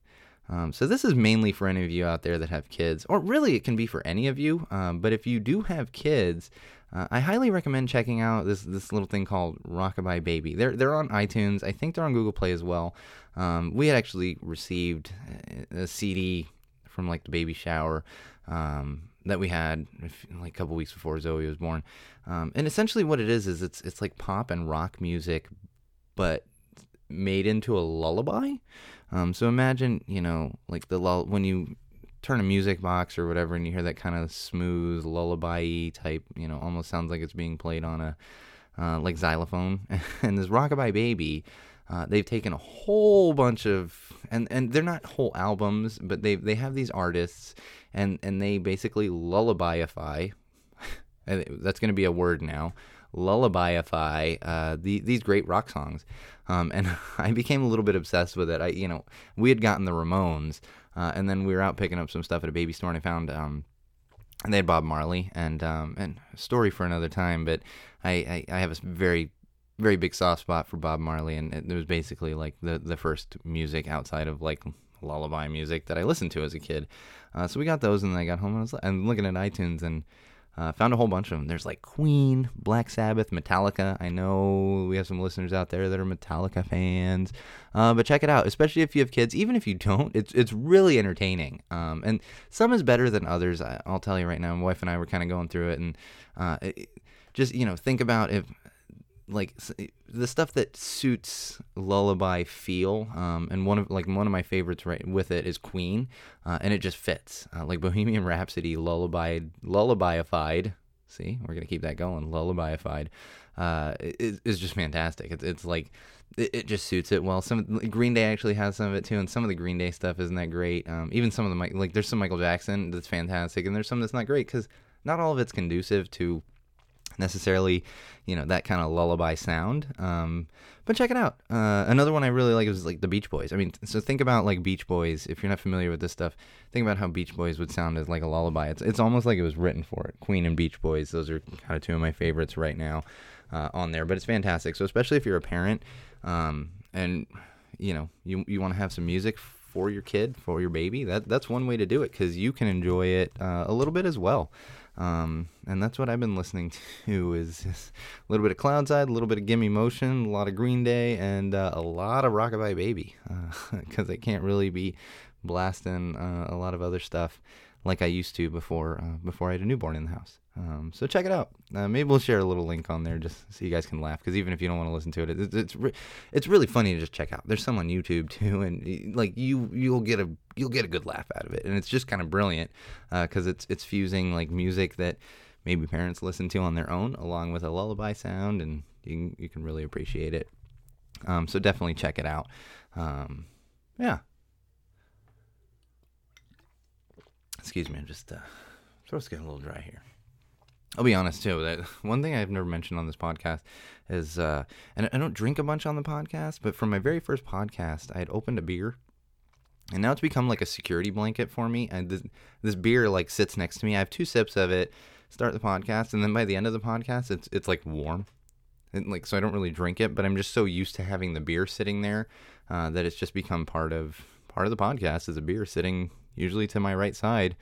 Um, so this is mainly for any of you out there that have kids, or really it can be for any of you. Um, but if you do have kids, uh, I highly recommend checking out this this little thing called Rockabye Baby. They're they're on iTunes. I think they're on Google Play as well. Um, we had actually received a CD from like the baby shower um, that we had like a couple weeks before Zoe was born. Um, and essentially, what it is is it's it's like pop and rock music, but made into a lullaby. Um, so imagine you know like the lull when you turn a music box or whatever and you hear that kind of smooth lullaby type you know almost sounds like it's being played on a uh, like xylophone. And this rockabye baby uh, they've taken a whole bunch of and and they're not whole albums but they they have these artists and and they basically lullabyify that's going to be a word now lullabyify uh, the, these great rock songs. Um, and i became a little bit obsessed with it. I you know we had gotten the ramones uh, and then we were out picking up some stuff at a baby store, and I found um, and they had Bob Marley, and um, and story for another time. But I, I, I have a very very big soft spot for Bob Marley, and it was basically like the the first music outside of like lullaby music that I listened to as a kid. Uh, so we got those, and then I got home and I was and looking at iTunes and uh, found a whole bunch of them. There's like Queen, Black Sabbath, Metallica. I know we have some listeners out there that are Metallica fans, uh, but check it out. Especially if you have kids. Even if you don't, it's it's really entertaining. Um, and some is better than others. I, will tell you right now. My wife and I were kind of going through it, and uh, it, just you know think about if like the stuff that suits lullaby feel um, and one of like one of my favorites right with it is queen uh, and it just fits. Uh, like bohemian rhapsody lullaby lullabyified see we're gonna keep that going lullabyified uh, is, is just fantastic. It's, it's like it, it, just suits it well. Some green day actually has some of it too and some of the green day stuff isn't that great. Um, even some of the like there's some michael jackson that's fantastic and there's some that's not great because not all of it's conducive to necessarily, you know, that kind of lullaby sound. Um, but check it out. Uh, another one I really like is like the Beach Boys. I mean, so think about like Beach Boys. If you're not familiar with this stuff, think about how Beach Boys would sound as like a lullaby. It's it's almost like it was written for it. Queen and Beach Boys. Those are kind of two of my favorites right now uh, on there. But it's fantastic. So especially if you're a parent, um, and you know you you want to have some music for your kid, for your baby. That that's one way to do it because you can enjoy it uh, a little bit as well. Um, and that's what I've been listening to is, a little bit of Cloudside, a little bit of Gimme Motion, a lot of Green Day, and uh, a lot of Rockabye Baby because uh, I can't really be blasting uh, a lot of other stuff like I used to before uh, before I had a newborn in the house. Um, so check it out. Uh, maybe we'll share a little link on there just so you guys can laugh. Because even if you don't want to listen to it, it's it's, re- it's really funny to just check out. There's some on YouTube too, and like you you'll get a you'll get a good laugh out of it, and it's just kind of brilliant because uh, it's it's fusing like music that maybe parents listen to on their own along with a lullaby sound, and you can, you can really appreciate it. Um, so definitely check it out. Um, yeah. Excuse me, I'm just uh, throat's getting a little dry here. I'll be honest too. That one thing I've never mentioned on this podcast is, uh, and I don't drink a bunch on the podcast, but from my very first podcast, I had opened a beer, and now it's become like a security blanket for me. And this, this beer like sits next to me. I have two sips of it, start the podcast, and then by the end of the podcast, it's it's like warm, and like so I don't really drink it, but I'm just so used to having the beer sitting there uh, that it's just become part of part of the podcast is a beer sitting usually to my right side.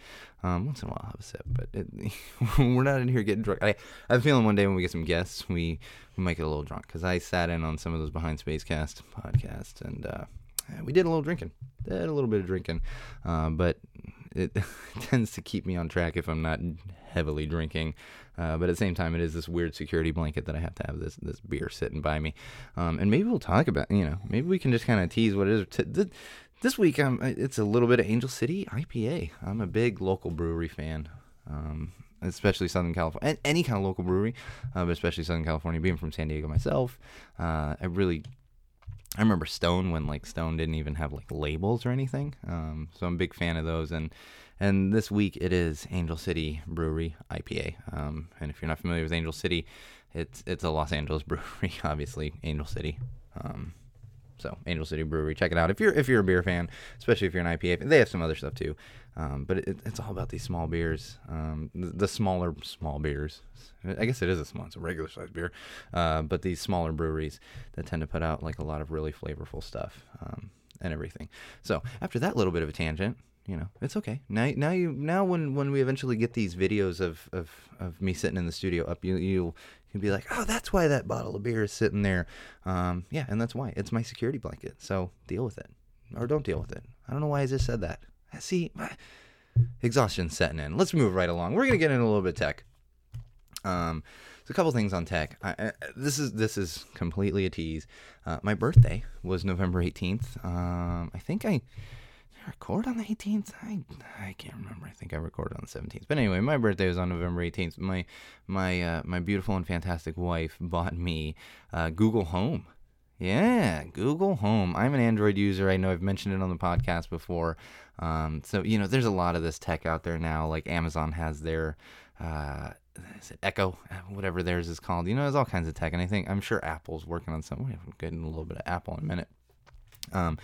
Um, once in a while, I'll have a sip, but it, we're not in here getting drunk. I, I have a feeling one day when we get some guests, we, we might get a little drunk because I sat in on some of those Behind Spacecast podcasts and uh, we did a little drinking, did a little bit of drinking, uh, but it tends to keep me on track if I'm not heavily drinking. Uh, but at the same time, it is this weird security blanket that I have to have this this beer sitting by me. Um, and maybe we'll talk about, you know, maybe we can just kind of tease what it is. This week, um, it's a little bit of Angel City IPA. I'm a big local brewery fan, um, especially Southern California, any kind of local brewery, uh, but especially Southern California. Being from San Diego myself, uh, I really, I remember Stone when like Stone didn't even have like labels or anything. Um, so I'm a big fan of those, and and this week it is Angel City Brewery IPA. Um, and if you're not familiar with Angel City, it's it's a Los Angeles brewery, obviously Angel City. Um, so Angel City Brewery, check it out if you're if you're a beer fan, especially if you're an IPA. Fan. They have some other stuff too, um, but it, it's all about these small beers, um, the, the, smaller small beers. I guess it is a small, it's a regular sized beer, uh, but these smaller breweries that tend to put out like a lot of really flavorful stuff um, and everything. So after that little bit of a tangent, you know, it's okay. Now, now you, now when when we eventually get these videos of of, of me sitting in the studio up, you you'll can be like, oh, that's why that bottle of beer is sitting there. Um, yeah, and that's why it's my security blanket. So deal with it, or don't deal with it. I don't know why I just said that. I see, my exhaustion setting in. Let's move right along. We're gonna get into a little bit of tech. Um, so a couple things on tech. I, I, this is this is completely a tease. Uh, my birthday was November eighteenth. Um, I think I record on the 18th? I I can't remember. I think I recorded on the 17th. But anyway, my birthday was on November 18th. My my uh, my beautiful and fantastic wife bought me uh, Google Home. Yeah, Google Home. I'm an Android user. I know I've mentioned it on the podcast before. Um, so you know, there's a lot of this tech out there now. Like Amazon has their uh, is it Echo, whatever theirs is called. You know, there's all kinds of tech, and I think I'm sure Apple's working on something. We're getting a little bit of Apple in a minute. Um,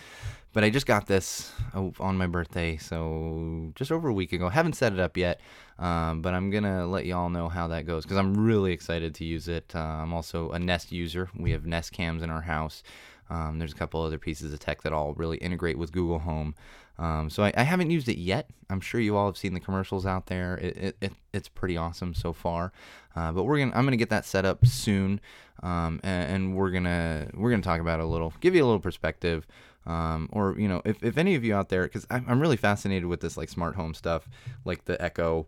but I just got this oh, on my birthday, so just over a week ago. Haven't set it up yet, um, but I'm gonna let y'all know how that goes because I'm really excited to use it. Uh, I'm also a Nest user. We have Nest cams in our house. Um, there's a couple other pieces of tech that all really integrate with Google Home. Um, so I, I, haven't used it yet. I'm sure you all have seen the commercials out there. It, it, it it's pretty awesome so far. Uh, but we're gonna I'm gonna get that set up soon, um, and, and, we're gonna we're gonna talk about it a little, give you a little perspective. Um, or you know, if, if any of you out there, because I'm, I'm really fascinated with this like smart home stuff, like the Echo,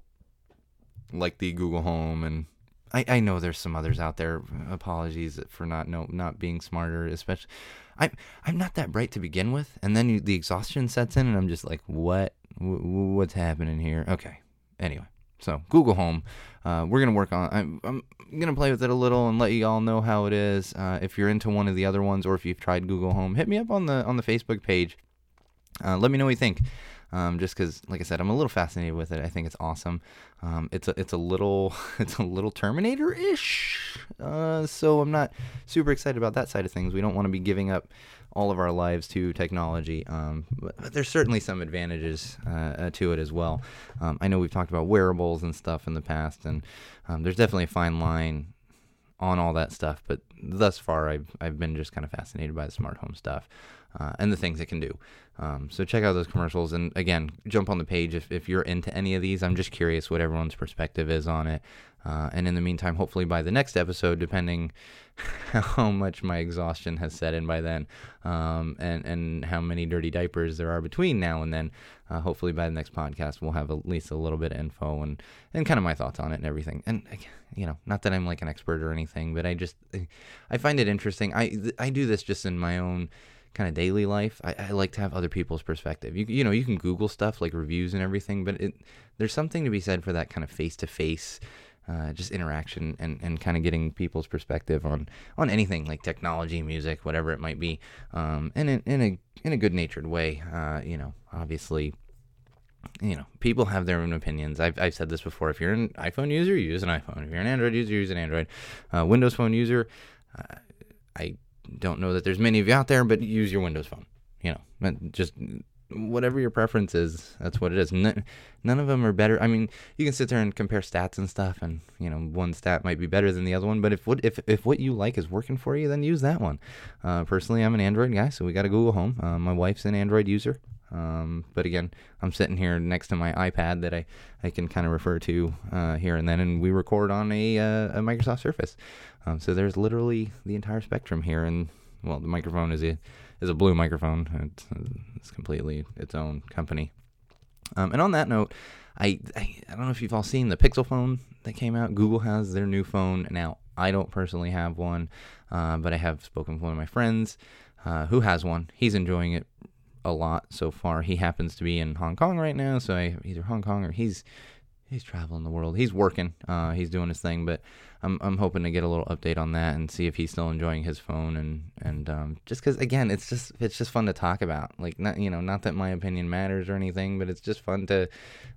like the Google Home, and I, I know there's some others out there. Apologies for not know not being smarter, especially. I'm I'm not that bright to begin with, and then you, the exhaustion sets in, and I'm just like, what w- what's happening here? Okay. Anyway, so Google Home, uh, we're gonna work on. I'm, I'm gonna play with it a little and let you all know how it is. Uh, if you're into one of the other ones, or if you've tried Google Home, hit me up on the on the Facebook page. Uh, let me know what you think. Um, just because, like I said, I'm a little fascinated with it. I think it's awesome. Um, it's a it's a little it's a little Terminator ish. Uh, so I'm not super excited about that side of things. We don't want to be giving up all of our lives to technology. Um, but, but, there's certainly some advantages uh, uh, to it as well. Um, I know we've talked about wearables and stuff in the past, and um, there's definitely a fine line on all that stuff. But thus far, I've I've been just kind of fascinated by the smart home stuff uh, and the things it can do. Um, so check out those commercials, and again, jump on the page if if you're into any of these. I'm just curious what everyone's perspective is on it. Uh, and in the meantime, hopefully by the next episode, depending how much my exhaustion has set in by then, um, and and how many dirty diapers there are between now and then, uh, hopefully by the next podcast we'll have at least a little bit of info and and kind of my thoughts on it and everything. And you know, not that I'm like an expert or anything, but I just I find it interesting. I I do this just in my own kind of daily life. I, I, like to have other people's perspective. You you know you can Google stuff like reviews and everything, but it there's something to be said for that kind of face to face uh, just interaction and, and kind of getting people's perspective on, on anything like technology, music, whatever it might be, um, and in, in a in a good natured way. Uh, you know, obviously, you know, people have their own opinions. I've, I've said this before. If you're an iPhone user, you use an iPhone. If you're an Android user, use an Android. Uh, Windows Phone user, uh, I don't know that there's many of you out there, but use your Windows Phone. You know, just whatever your preference is, that's what it is. None, none of them are better. I mean, you can sit there and compare stats and stuff, and you know, one stat might be better than the other one. But if what if if what you like is working for you, then use that one. Uh, personally, I'm an Android guy, so we got a Google Home. Uh, my wife's an Android user. Um, but again, I'm sitting here next to my iPad that I, I can kind of refer to uh, here and then, and we record on a, uh, a Microsoft Surface. Um, so there's literally the entire spectrum here, and well, the microphone is a is a blue microphone. It's, completely its own company. Um, and on that note, I, I I don't know if you've all seen the Pixel phone that came out. Google has their new phone now. I don't personally have one, uh, but I have spoken with one of my friends uh, who has one. He's enjoying it a lot so far. He happens to be in Hong Kong right now, so I, either Hong Kong or he's he's traveling the world. He's working. Uh, he's doing his thing, but I'm I'm hoping to get a little update on that and see if he's still enjoying his phone and and um, just because again, it's just it's just fun to talk about. Like not you know not that my opinion matters or anything, but it's just fun to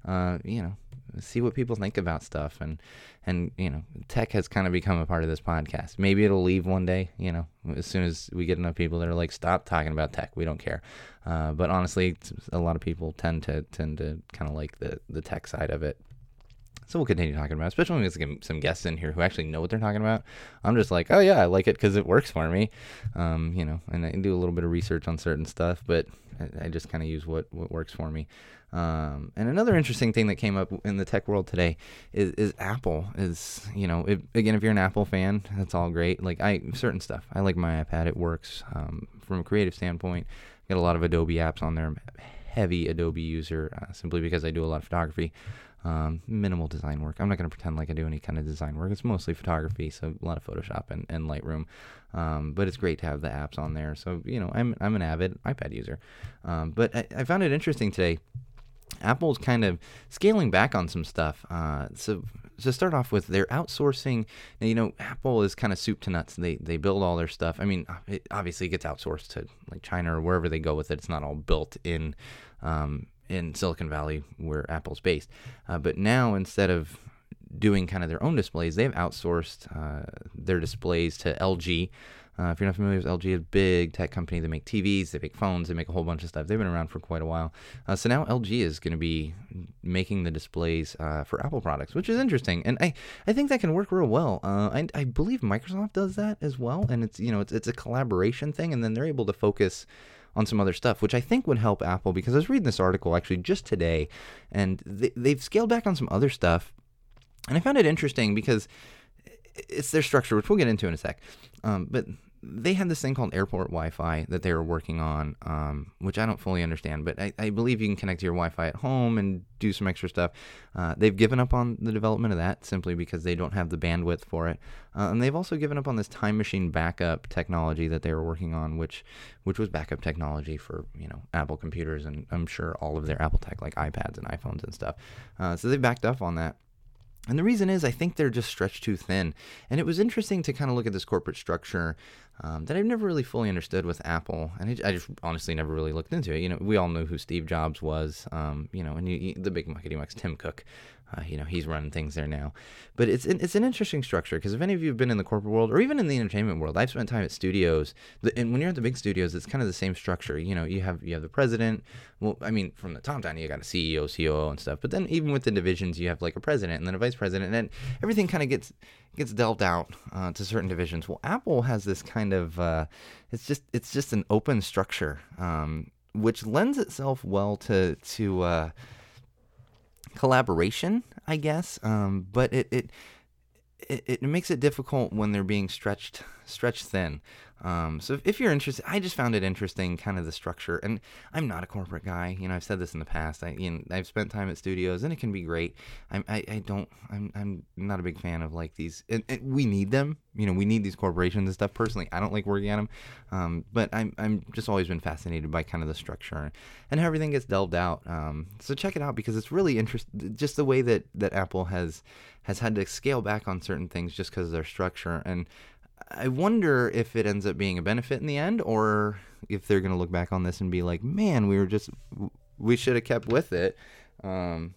uh, you know see what people think about stuff and and you know tech has kind of become a part of this podcast maybe it'll leave one day you know as soon as we get enough people that are like stop talking about tech we don't care uh, but honestly a lot of people tend to tend to kind of like the the tech side of it so we'll continue talking about, it, especially when we get some guests in here who actually know what they're talking about. I'm just like, oh yeah, I like it because it works for me, um, you know, and I do a little bit of research on certain stuff, but I, I just kind of use what what works for me. Um, and another interesting thing that came up in the tech world today is, is Apple. Is you know, again, if you're an Apple fan, that's all great. Like I certain stuff, I like my iPad. It works um, from a creative standpoint. Got a lot of Adobe apps on there. Heavy Adobe user, uh, simply because I do a lot of photography. Um, minimal design work. I'm not going to pretend like I do any kind of design work. It's mostly photography, so a lot of Photoshop and, and Lightroom. Um, but it's great to have the apps on there. So you know, I'm I'm an avid iPad user. Um, but I, I, found it interesting today. Apple's kind of scaling back on some stuff. Uh, so to start off with, they're outsourcing. You know, Apple is kind of soup to nuts. They they build all their stuff. I mean, it obviously it gets outsourced to like China or wherever they go with it. It's not all built in um, in Silicon Valley where Apple's based. Uh, but now instead of doing kind of their own displays, they've outsourced uh, their displays to LG. Uh, if you're not familiar with LG, a big tech company. They make TVs, they make phones, they make a whole bunch of stuff. They've been around for quite a while. Uh, so now LG is going to be making the displays uh, for Apple products, which is interesting, and I, I think that can work real well. Uh, I, I believe Microsoft does that as well, and it's you know it's it's a collaboration thing, and then they're able to focus on some other stuff, which I think would help Apple because I was reading this article actually just today, and they, they've scaled back on some other stuff, and I found it interesting because it's their structure, which we'll get into in a sec. Um, but they had this thing called airport Wi-Fi that they were working on, um, which I don't fully understand, but I, I, believe you can connect to your Wi-Fi at home and do some extra stuff. Uh, they've given up on the development of that simply because they don't have the bandwidth for it, uh, and they've also given up on this time machine backup technology that they were working on, which which was backup technology for you know Apple computers and I'm sure all of their Apple tech like iPads and iPhones and stuff. Uh, so they backed up on that. And the reason is, I think they're just stretched too thin. And it was interesting to kind of look at this corporate structure um, that I've never really fully understood with Apple. And I, just honestly never really looked into it. You know, we all knew who Steve Jobs was, um, you know, and the big muckety mucks, Tim Cook. Uh, you know, he's running things there now. But it's it's an interesting structure because if any of you have been in the corporate world or even in the entertainment world, I've spent time at studios. And when you're at the big studios, it's kind of the same structure. You know, you have you have the president. Well, I mean, from the top down, you got a CEO, COO, and stuff. But then even with the divisions, you have like a president and then a vice president, and then everything kind of gets gets delved out uh, to certain divisions. Well, Apple has this kind of uh, it's just it's just an open structure, um, which lends itself well to to uh, collaboration, I guess. Um, but it, it it it makes it difficult when they're being stretched stretched thin. Um, so if, if, you're interested, I just found it interesting, kind of the structure. And I'm not a corporate guy. You know, I've said this in the past. I, you know, I've spent time at studios, and it can be great. I'm, I, I don't. I'm, I'm not a big fan of like these. And, and, we need them. You know, we need these corporations and stuff. Personally, I don't like working at them. Um, but I'm, I'm just always been fascinated by kind of the structure and how everything gets delved out. Um, so check it out because it's really interesting. Just the way that that Apple has has had to scale back on certain things just because of their structure and I wonder if it ends up being a benefit in the end, or if they're going to look back on this and be like, "Man, we were just we should have kept with it." Um,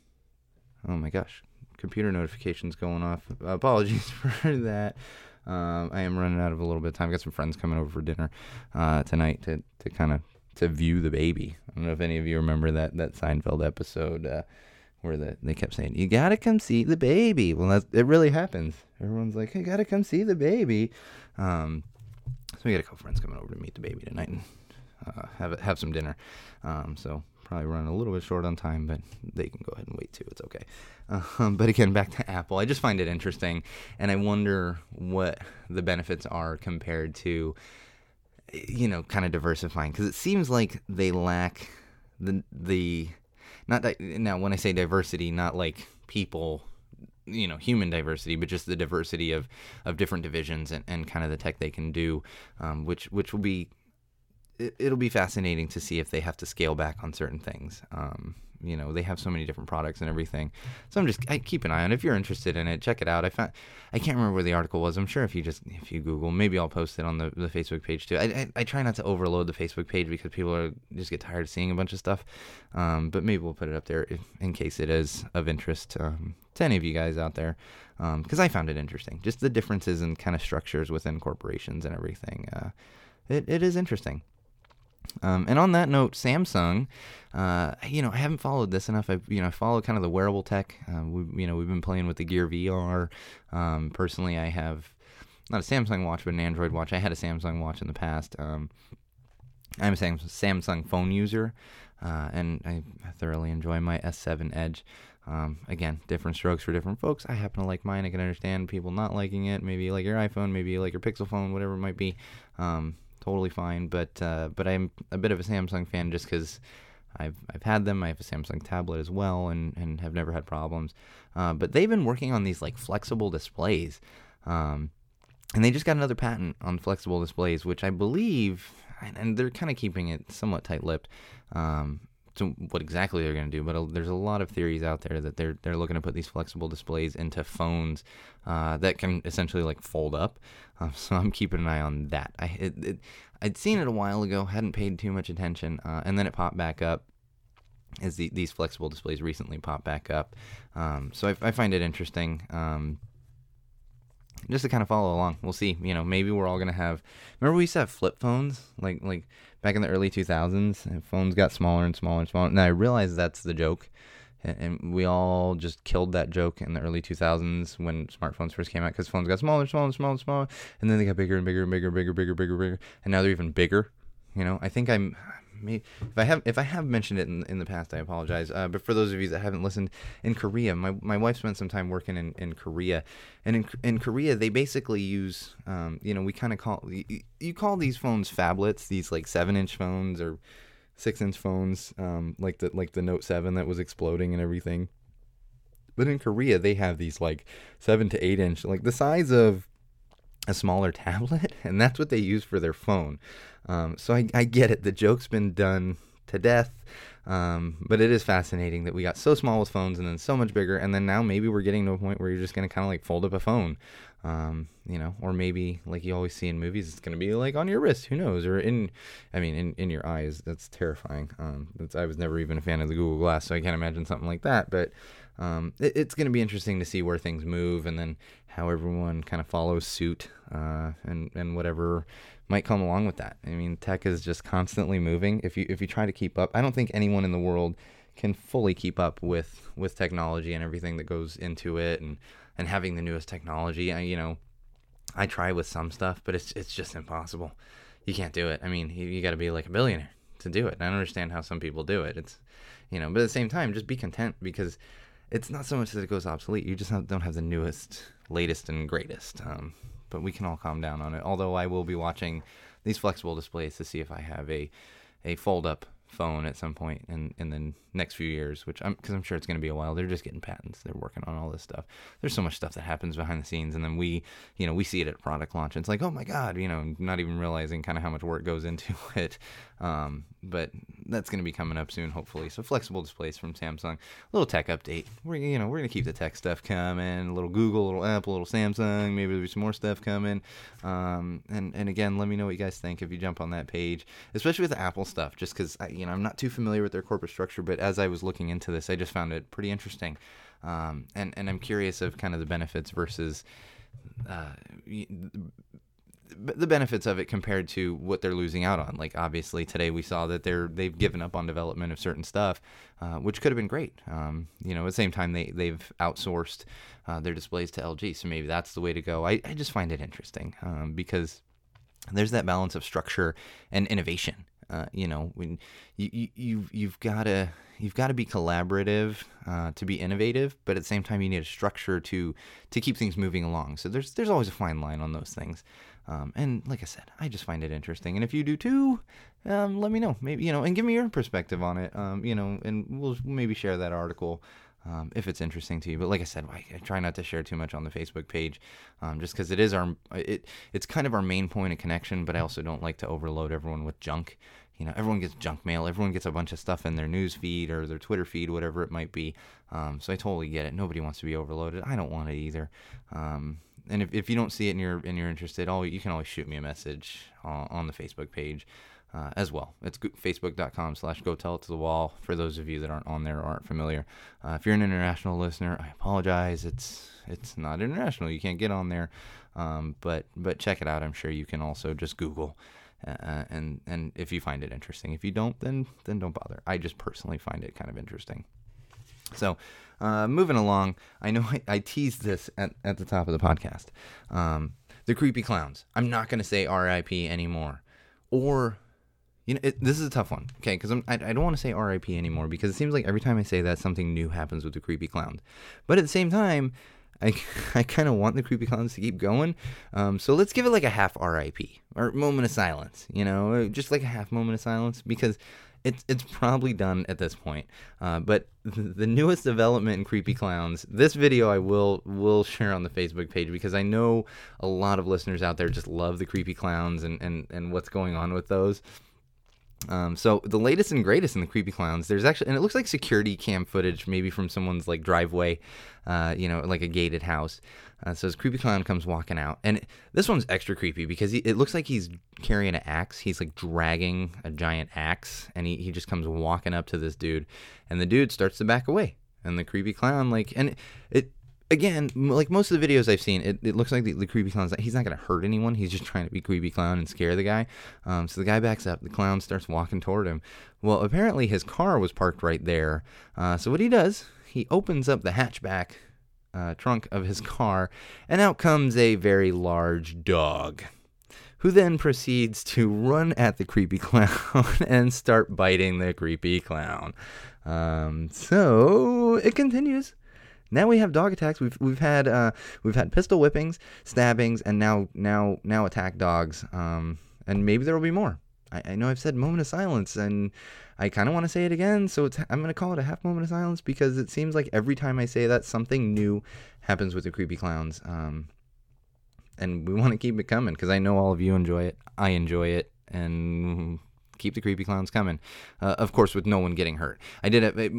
oh my gosh, computer notifications going off. Apologies for that. Um, I am running out of a little bit of time. I got some friends coming over for dinner uh, tonight to, to kind of to view the baby. I don't know if any of you remember that that Seinfeld episode uh, where the, they kept saying, "You gotta come see the baby." Well, that's, it really happens. Everyone's like, "You gotta come see the baby." Um, so we got a couple friends coming over to meet the baby tonight and uh, have have some dinner. Um, so probably running a little bit short on time, but they can go ahead and wait too. It's okay. Um, but again, back to Apple. I just find it interesting, and I wonder what the benefits are compared to, you know, kind of diversifying because it seems like they lack the the not di- now when I say diversity, not like people you know human diversity but just the diversity of of different divisions and, and kind of the tech they can do um, which which will be it, will be fascinating to see if they have to scale back on certain things. Um, you know, they have so many different products and everything. So I'm just I keep an eye on. it. If you're interested in it, check it out. I found I can't remember where the article was. I'm sure if you just if you Google, maybe I'll post it on the, the Facebook page too. I, I, I try not to overload the Facebook page because people are just get tired of seeing a bunch of stuff. Um, but maybe we'll put it up there if, in case it is of interest um, to any of you guys out there. Because um, I found it interesting, just the differences in kind of structures within corporations and everything. Uh, it, it is interesting. Um, and on that note, Samsung, uh, you know, I haven't followed this enough. I, you know, I follow kind of the wearable tech. Uh, we, you know, we've been playing with the Gear VR. Um, personally, I have not a Samsung watch, but an Android watch. I had a Samsung watch in the past. Um, I'm a Samsung phone user, uh, and I thoroughly enjoy my S7 Edge. Um, again, different strokes for different folks. I happen to like mine. I can understand people not liking it. Maybe you like your iPhone, maybe you like your Pixel phone, whatever it might be. Um, totally fine. But uh, but I'm a bit of a Samsung fan just because I've I've had them. I have a Samsung tablet as well, and and have never had problems. Uh, but they've been working on these like flexible displays, um, and they just got another patent on flexible displays, which I believe, and they're kind of keeping it somewhat tight-lipped. Um, to what exactly they're going to do, but there's a lot of theories out there that they're they're looking to put these flexible displays into phones uh, that can essentially like fold up. Um, so I'm keeping an eye on that. I it, it, I'd seen it a while ago, hadn't paid too much attention, uh, and then it popped back up. As the, these flexible displays recently popped back up, um, so I, I, find it interesting. Um, just to kind of follow along. We'll see. You know, maybe we're all gonna have. Remember, we used to have flip phones, like like back in the early 2000s, and phones got smaller and smaller and smaller. And I realized that's the joke, and we all just killed that joke in the early 2000s when smartphones first came out because phones got smaller, and smaller, and smaller, and smaller, and then they got bigger and bigger and bigger, bigger, bigger, bigger, bigger, and now they're even bigger. You know, I think I'm if I have if I have mentioned it in, in the past, I apologize. Uh, but for those of you that haven't listened, in Korea, my, my wife spent some time working in, in Korea, and in in Korea they basically use, um, you know, we kind of call you, you, call these phones phablets, these like seven inch phones or six inch phones, um, like the like the Note Seven that was exploding and everything. But in Korea, they have these like seven to eight inch, like the size of a smaller tablet, and that's what they use for their phone. Um, so I, I, get it. The joke's been done to death. Um, but it is fascinating that we got so small with phones and then so much bigger, and then now maybe we're getting to a point where you're just gonna kind of like fold up a phone, um, you know, or maybe like you always see in movies, it's gonna be like on your wrist, who knows, or in, I mean, in, in your eyes. That's terrifying. Um, that's, I was never even a fan of the Google Glass, so I can't imagine something like that. But um, it, it's gonna be interesting to see where things move, and then how everyone kind of follows suit, uh, and and whatever might come along with that. I mean, tech is just constantly moving. If you if you try to keep up, I don't think anyone in the world can fully keep up with with technology and everything that goes into it and and having the newest technology. I, you know, I try with some stuff, but it's it's just impossible. You can't do it. I mean, you, you got to be like a billionaire to do it. And I don't understand how some people do it. It's you know, but at the same time, just be content because it's not so much that it goes obsolete. You just don't have the newest, latest, and greatest. Um, but we can all calm down on it. Although I will be watching these flexible displays to see if I have a a fold up phone at some point in in the next few years, which I'm because I'm sure it's going to be a while. They're just getting patents. They're working on all this stuff. There's so much stuff that happens behind the scenes, and then we, you know, we see it at product launch. And it's like, oh my god, you know, not even realizing kind of how much work goes into it. Um, but that's going to be coming up soon, hopefully. So flexible displays from Samsung. A little tech update. We're you know we're going to keep the tech stuff coming. A little Google, a little Apple, a little Samsung. Maybe there'll be some more stuff coming. Um, and and again, let me know what you guys think if you jump on that page, especially with the Apple stuff. Just because you know, I'm not too familiar with their corporate structure, but as I was looking into this, I just found it pretty interesting. Um, and, and I'm curious of kind of the benefits versus uh, the benefits of it compared to what they're losing out on. Like obviously today we saw that they're they've given up on development of certain stuff, uh, which could have been great. Um, you know, at the same time they they've outsourced uh, their displays to LG, so maybe that's the way to go. I, I just find it interesting um, because there's that balance of structure and innovation. Uh, you know, when you, you you've you've got to you've got to be collaborative uh, to be innovative, but at the same time you need a structure to to keep things moving along. So there's there's always a fine line on those things. Um, and like I said, I just find it interesting. And if you do too, um, let me know. Maybe you know, and give me your perspective on it. Um, you know, and we'll maybe share that article um, if it's interesting to you. But like I said, I, try not to share too much on the Facebook page, um, just because it is our it it's kind of our main point of connection. But I also don't like to overload everyone with junk. You know, everyone gets junk mail. Everyone gets a bunch of stuff in their news feed or their Twitter feed, whatever it might be. Um, so I totally get it. Nobody wants to be overloaded. I don't want it either. And if, if you don't see it and you're and you're interested, oh, you can always shoot me a message on, on the Facebook page uh, as well. It's facebook.com slash go tell it to the wall for those of you that aren't on there or aren't familiar. Uh, if you're an international listener, I apologize. It's it's not international. You can't get on there, um, but but check it out. I'm sure you can also just Google. Uh, and and if you find it interesting, if you don't, then then don't bother. I just personally find it kind of interesting. So, uh, moving along, I know I, I, teased this at, at the top of the podcast. Um, the creepy clowns. I'm not going to say RIP anymore. Or, you know, it, this is a tough one, okay? Because I, I don't want to say RIP anymore because it seems like every time I say that, something new happens with the creepy clowns. But at the same time, I, I kind of want the creepy clowns to keep going. Um, so let's give it like a half RIP or moment of silence, you know, just like a half moment of silence because it's it's probably done at this point. Uh, but the newest development in Creepy Clowns, this video I will will share on the Facebook page because I know a lot of listeners out there just love the Creepy Clowns and and and what's going on with those. Um, so the latest and greatest in the creepy clowns, there's actually, and it looks like security cam footage, maybe from someone's like driveway, uh, you know, like a gated house. Uh, so this creepy clown comes walking out, and this one's extra creepy because he, it looks like he's carrying an axe. He's like dragging a giant axe, and he, he just comes walking up to this dude, and the dude starts to back away, and the creepy clown like, and it, it again, like most of the videos I've seen, it, it looks like the, the creepy clown's he's not gonna hurt anyone. He's just trying to be creepy clown and scare the guy. Um, so the guy backs up. The clown starts walking toward him. Well, apparently his car was parked right there. Uh, so what he does, he opens up the hatchback uh, trunk of his car, and out comes a very large dog. Who then proceeds to run at the creepy clown and start biting the creepy clown. Um, so it continues. Now we have dog attacks. We've we've had uh, we've had pistol whippings, stabbings, and now now now attack dogs. Um, and maybe there will be more. I, I know I've said moment of silence, and I kind of want to say it again. So I'm going to call it a half moment of silence because it seems like every time I say that, something new happens with the creepy clowns. Um, and we want to keep it coming because I know all of you enjoy it. I enjoy it, and keep the creepy clowns coming. Uh, of course, with no one getting hurt. I did it.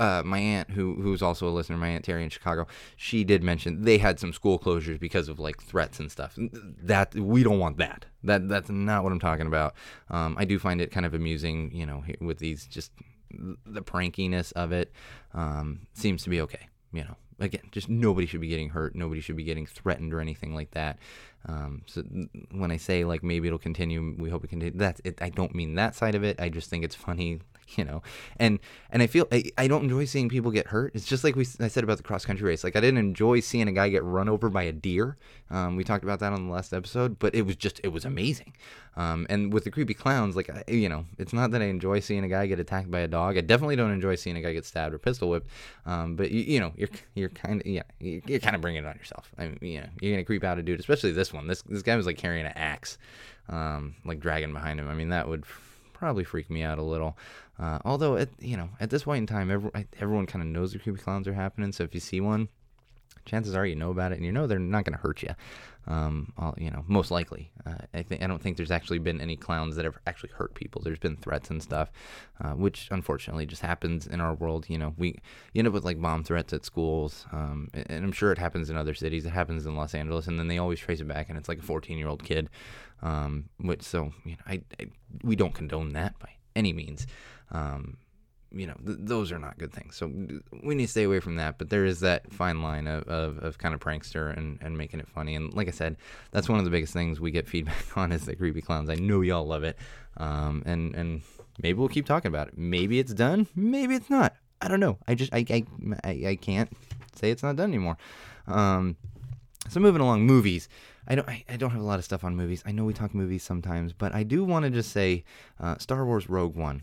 Uh, my aunt, who who's also a listener, my aunt Terry in Chicago, she did mention they had some school closures because of like threats and stuff. That we don't want that. That that's not what I'm talking about. Um, I do find it kind of amusing, you know, with these just the prankiness of it. Um, seems to be okay, you know again, just nobody should be getting hurt. Nobody should be getting threatened or anything like that. Um, so when I say like maybe it'll continue, we hope it continues. That's it. I don't mean that side of it. I just think it's funny you know? And and i feel I, I don't enjoy seeing people get hurt. It's just like we i said about the cross country race. Like i didn't enjoy seeing a guy get run over by a deer. Um, we talked about that on the last episode but it was just it was amazing. Um, and with the creepy clowns like I, you know it's not that i enjoy seeing a guy get attacked by a dog. I definitely don't enjoy seeing a guy get stabbed or pistol whipped. Um, but you, you know you're you're kind of yeah you're kind of bringing it on yourself. I mean, you know you're gonna creep out a dude especially this one. This this guy was like carrying an axe um, like dragging behind him. I mean that would probably freak me out a little. Uh, although, at, you know, at this point in time, every, everyone kind of knows the creepy clowns are happening. So if you see one, chances are you know about it, and you know they're not going to hurt you. Um, you know, most likely. Uh, I think I don't think there's actually been any clowns that have actually hurt people. There's been threats and stuff, uh, which unfortunately just happens in our world. You know, we you end up with like bomb threats at schools, um, and I'm sure it happens in other cities. It happens in Los Angeles, and then they always trace it back, and it's like a 14 year old kid. Um, which so you know, I, I we don't condone that by any means. Um, you know, th- those are not good things. So we need to stay away from that. But there is that fine line of, of, of, kind of prankster and, and making it funny. And like I said, that's one of the biggest things we get feedback on is the creepy clowns. I know y'all love it. Um, and, and maybe we'll keep talking about it. Maybe it's done. Maybe it's not. I don't know. I just, I, I, I, I can't say it's not done anymore. Um, so moving along, movies. I don't. I, I, don't have a lot of stuff on movies. I know we talk movies sometimes, but I do want to just say, uh, Star Wars Rogue One.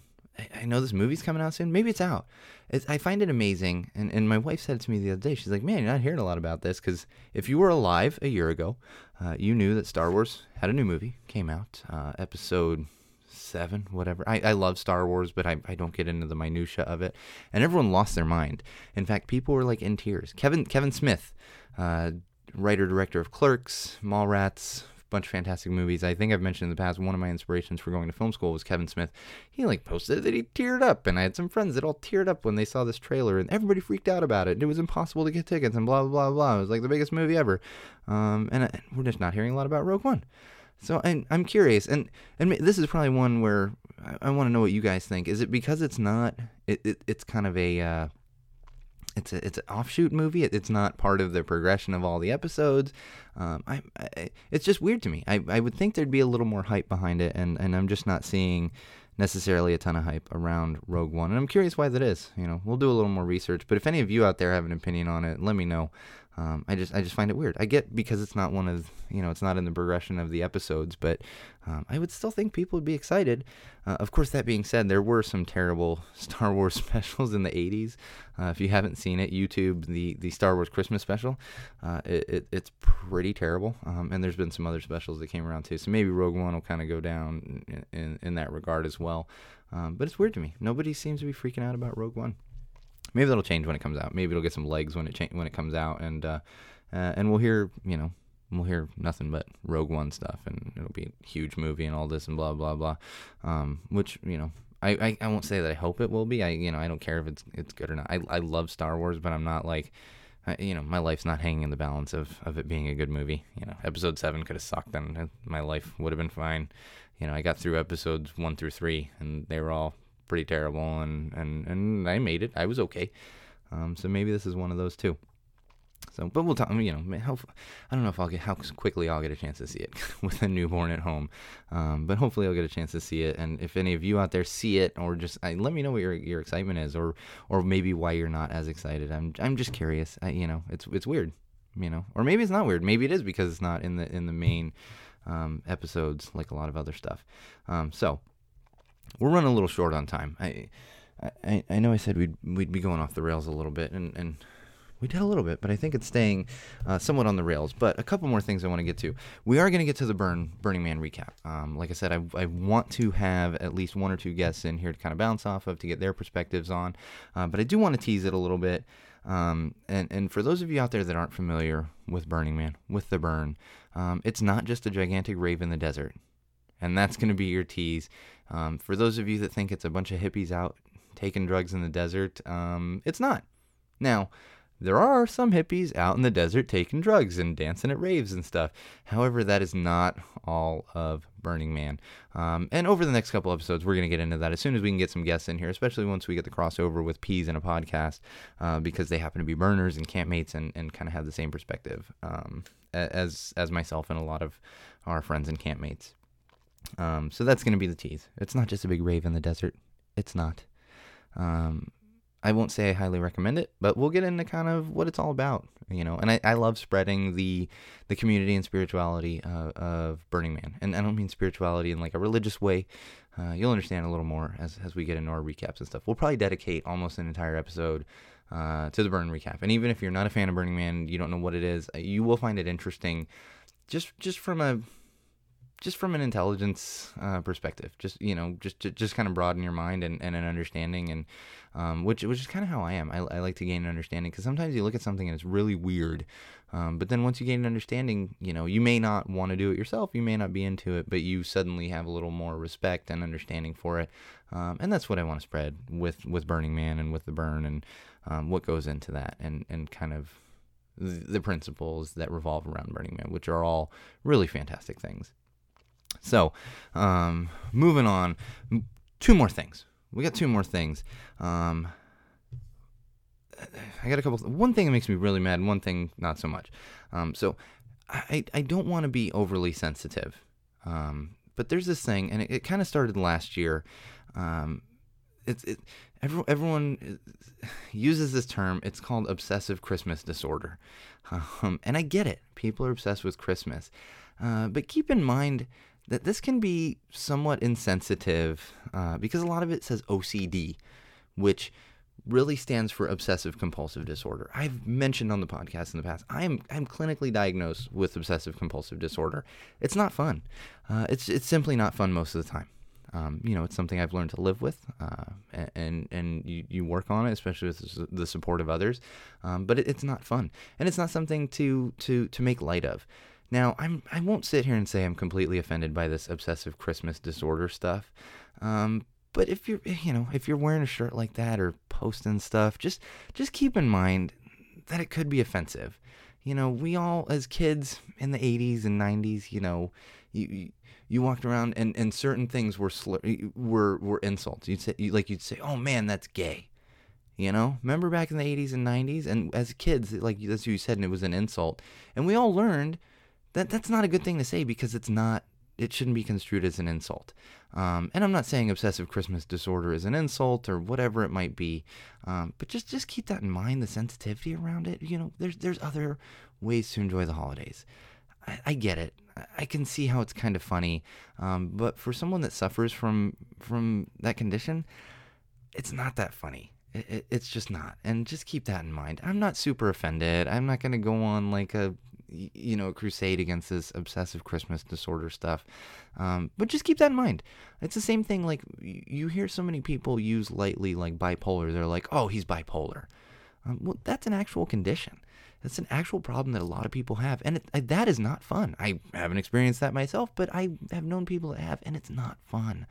I know this movie's coming out soon. Maybe it's out. It's, I find it amazing. And, and my wife said it to me the other day. She's like, man, you're not hearing a lot about this because if you were alive a year ago, uh, you knew that Star Wars had a new movie, came out, uh, episode seven, whatever. I, I love Star Wars, but I, I don't get into the minutia of it. And everyone lost their mind. In fact, people were like in tears. Kevin Kevin Smith, uh, writer director of Clerks, Mallrats, bunch of fantastic movies. I think I've mentioned in the past, one of my inspirations for going to film school was Kevin Smith. He like posted that he teared up, and I had some friends that all teared up when they saw this trailer, and everybody freaked out about it. And It was impossible to get tickets, and blah blah blah blah. It was like the biggest movie ever. Um, and, and we're just not hearing a lot about Rogue One. So I'm, I'm curious, and and this is probably one where I, I want to know what you guys think. Is it because it's not? It, it it's kind of a uh, it's a it's an offshoot movie. It, it's not part of the progression of all the episodes. Um, I, I, it's just weird to me. I, I would think there'd be a little more hype behind it, and, and I'm just not seeing necessarily a ton of hype around Rogue One. And I'm curious why that is. You know, we'll do a little more research. But if any of you out there have an opinion on it, let me know. Um, I just I just find it weird. I get because it's not one of you know it's not in the progression of the episodes, but um, I would still think people would be excited. Uh, of course, that being said, there were some terrible Star Wars specials in the '80s. Uh, if you haven't seen it, YouTube the the Star Wars Christmas special. Uh, it, it, it's pretty terrible, um, and there's been some other specials that came around too. So maybe Rogue One will kind of go down in, in, in that regard as well. Um, but it's weird to me. Nobody seems to be freaking out about Rogue One maybe that'll change when it comes out. Maybe it'll get some legs when it cha- when it comes out, and uh, uh, and we'll hear you know we'll hear nothing but Rogue One stuff, and it'll be a huge movie and all this and blah blah blah. Um, which you know. I, I, I won't say that I hope it will be. I you know I don't care if it's it's good or not. I, I love Star Wars, but I'm not like I, you know, my life's not hanging in the balance of, of it being a good movie. You know, episode seven could have sucked, and my life would have been fine. You know, I got through episodes one through three, and they were all pretty terrible, and and and I made it. I was okay. Um, so maybe this is one of those too. So, but we'll talk. You know, how, I don't know if I'll get how quickly I'll get a chance to see it with a newborn at home. Um, but hopefully, I'll get a chance to see it. And if any of you out there see it, or just I, let me know what your your excitement is, or or maybe why you're not as excited. I'm I'm just curious. I, you know, it's it's weird. You know, or maybe it's not weird. Maybe it is because it's not in the in the main um, episodes like a lot of other stuff. Um, so we're running a little short on time. I, I, I know I said we'd we'd be going off the rails a little bit, and, and we did a little bit, but I think it's staying uh, somewhat on the rails. But a couple more things I want to get to. We are going to get to the Burn Burning Man recap. Um, like I said, I, I want to have at least one or two guests in here to kind of bounce off of to get their perspectives on. Uh, but I do want to tease it a little bit. Um, and, and for those of you out there that aren't familiar with Burning Man, with the burn, um, it's not just a gigantic rave in the desert. And that's going to be your tease. Um, for those of you that think it's a bunch of hippies out taking drugs in the desert, um, it's not. Now, there are some hippies out in the desert taking drugs and dancing at raves and stuff. However, that is not all of Burning Man. Um, and over the next couple episodes, we're going to get into that as soon as we can get some guests in here, especially once we get the crossover with Peas in a podcast, uh, because they happen to be burners and campmates and, and kind of have the same perspective um, as as myself and a lot of our friends and campmates. Um, so that's going to be the tease. It's not just a big rave in the desert. It's not. Um, I won't say I highly recommend it, but we'll get into kind of what it's all about, you know. And I, I love spreading the the community and spirituality uh, of Burning Man, and I don't mean spirituality in like a religious way. Uh, you'll understand a little more as as we get into our recaps and stuff. We'll probably dedicate almost an entire episode uh, to the Burn recap, and even if you're not a fan of Burning Man, you don't know what it is, you will find it interesting, just just from a just from an intelligence uh, perspective, just you know, just just kind of broaden your mind and, and an understanding, and um, which which is kind of how I am. I, I like to gain an understanding because sometimes you look at something and it's really weird, um, but then once you gain an understanding, you know, you may not want to do it yourself, you may not be into it, but you suddenly have a little more respect and understanding for it, um, and that's what I want to spread with with Burning Man and with the burn and um, what goes into that, and and kind of the principles that revolve around Burning Man, which are all really fantastic things. So, um, moving on. two more things. We got two more things. Um, I got a couple. One thing that makes me really mad, one thing not so much. Um, so I I don't want to be overly sensitive. Um, but there's this thing, and it, it kind of started last year. Um, it's it, everyone, everyone uses this term. It's called obsessive Christmas disorder, um, and I get it. People are obsessed with Christmas, uh, but keep in mind that this can be somewhat insensitive uh, because a lot of it says OCD, which really stands for obsessive compulsive disorder. I've mentioned on the podcast in the past. I'm I'm clinically diagnosed with obsessive compulsive disorder. It's not fun. Uh, it's it's simply not fun most of the time. Um, you know, it's something I've learned to live with, uh, and and you, you work on it, especially with the support of others. Um, but it, it's not fun, and it's not something to to to make light of. Now, I'm I won't sit here and say I'm completely offended by this obsessive Christmas disorder stuff. Um, but if you're you know if you're wearing a shirt like that or posting stuff, just just keep in mind that it could be offensive. You know, we all as kids in the 80s and 90s, you know, you you walked around and, and certain things were slur, were were insults. You'd say like you'd say, "Oh man, that's gay." You know, remember back in the 80s and 90s, and as kids, like that's what you said, and it was an insult, and we all learned that that's not a good thing to say because it's not it shouldn't be construed as an insult. Um, and I'm not saying obsessive Christmas disorder is an insult or whatever it might be, um, but just just keep that in mind. The sensitivity around it. You know, there's there's other ways to enjoy the holidays. I, I get it. I can see how it's kind of funny, um, but for someone that suffers from from that condition, it's not that funny. It, it, it's just not, and just keep that in mind. I'm not super offended. I'm not gonna go on like a you know, crusade against this obsessive Christmas disorder stuff. Um, but just keep that in mind. It's the same thing. Like you hear so many people use lightly, like bipolar. They're like, "Oh, he's bipolar." Um, well, that's an actual condition. That's an actual problem that a lot of people have, and it, that is not fun. I haven't experienced that myself, but I have known people that have, and it's not fun.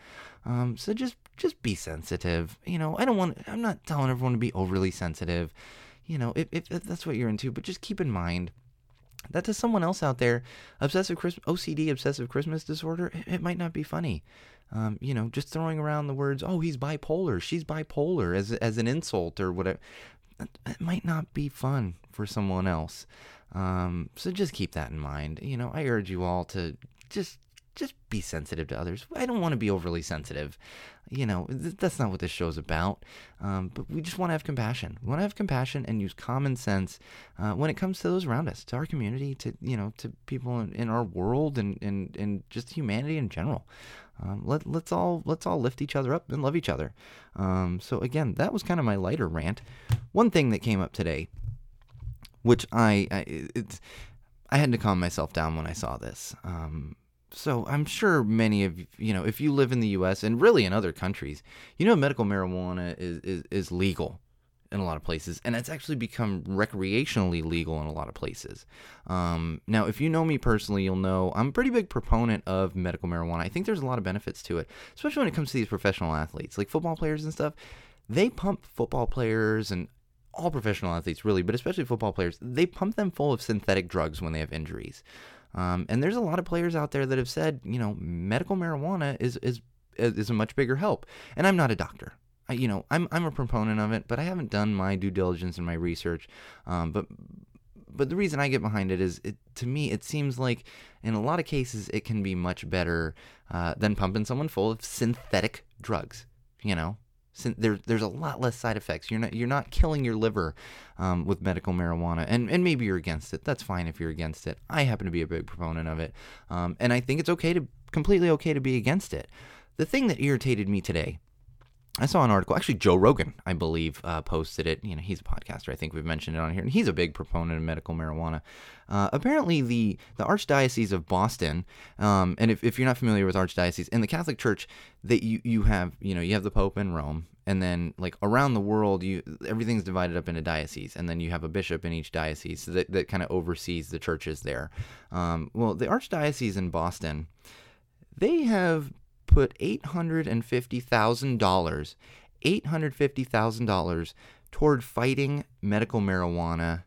Um, so just just be sensitive. You know, I don't want. I'm not telling everyone to be overly sensitive. You know, if, if that's what you're into, but just keep in mind that to someone else out there, obsessive Christmas, OCD, obsessive Christmas disorder, it, it might not be funny. Um, you know, just throwing around the words, "Oh, he's bipolar," "She's bipolar" as as an insult or whatever, it might not be fun for someone else. Um, so just keep that in mind. You know, I urge you all to just just be sensitive to others. I don't want to be overly sensitive. You know, th- that's not what this show's about. Um, but we just want to have compassion. We want to have compassion and use common sense uh, when it comes to those around us, to our community, to you know, to people in, in our world, and, and and just humanity in general. Um, let let's all let's all lift each other up and love each other. Um, so again, that was kind of my lighter rant. One thing that came up today, which I, I it's I had to calm myself down when I saw this. Um, so I'm sure many of you know if you live in the U.S. and really in other countries, you know medical marijuana is is, is legal in a lot of places, and it's actually become recreationally legal in a lot of places. Um, now, if you know me personally, you'll know I'm a pretty big proponent of medical marijuana. I think there's a lot of benefits to it, especially when it comes to these professional athletes, like football players and stuff. They pump football players and all professional athletes, really, but especially football players. They pump them full of synthetic drugs when they have injuries. Um, and there's a lot of players out there that have said, you know, medical marijuana is is is a much bigger help. And I'm not a doctor. I, you know, I'm I'm a proponent of it, but I haven't done my due diligence and my research. Um, but but the reason I get behind it is, it, to me, it seems like in a lot of cases it can be much better uh, than pumping someone full of synthetic drugs. You know, there, there's a lot less side effects. You're not you're not killing your liver um, with medical marijuana, and and maybe you're against it. That's fine if you're against it. I happen to be a big proponent of it, um, and I think it's okay to completely okay to be against it. The thing that irritated me today I saw an article, actually Joe Rogan, I believe, uh, posted it. You know, he's a podcaster. I think we've mentioned it on here, and he's a big proponent of medical marijuana. Uh, apparently, the the Archdiocese of Boston, um, and if, if you're not familiar with Archdiocese, in the Catholic Church, that you you have you know you have the Pope in Rome, and then like around the world, you everything's divided up into dioceses, and then you have a bishop in each diocese that that kind of oversees the churches there. Um, well, the Archdiocese in Boston, they have put $850,000, $850,000 toward fighting medical marijuana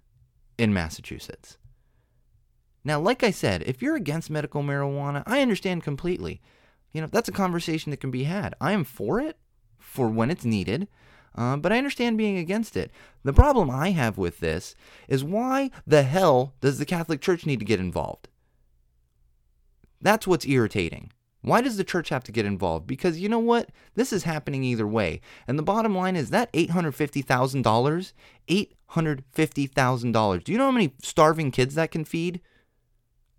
in Massachusetts. Now, like I said, if you're against medical marijuana, I understand completely. You know, that's a conversation that can be had. I am for it for when it's needed. Uh, but I understand being against it. The problem I have with this is why the hell does the Catholic Church need to get involved? That's what's irritating. Why does the church have to get involved? Because you know what? This is happening either way. And the bottom line is that $850,000, $850,000. Do you know how many starving kids that can feed?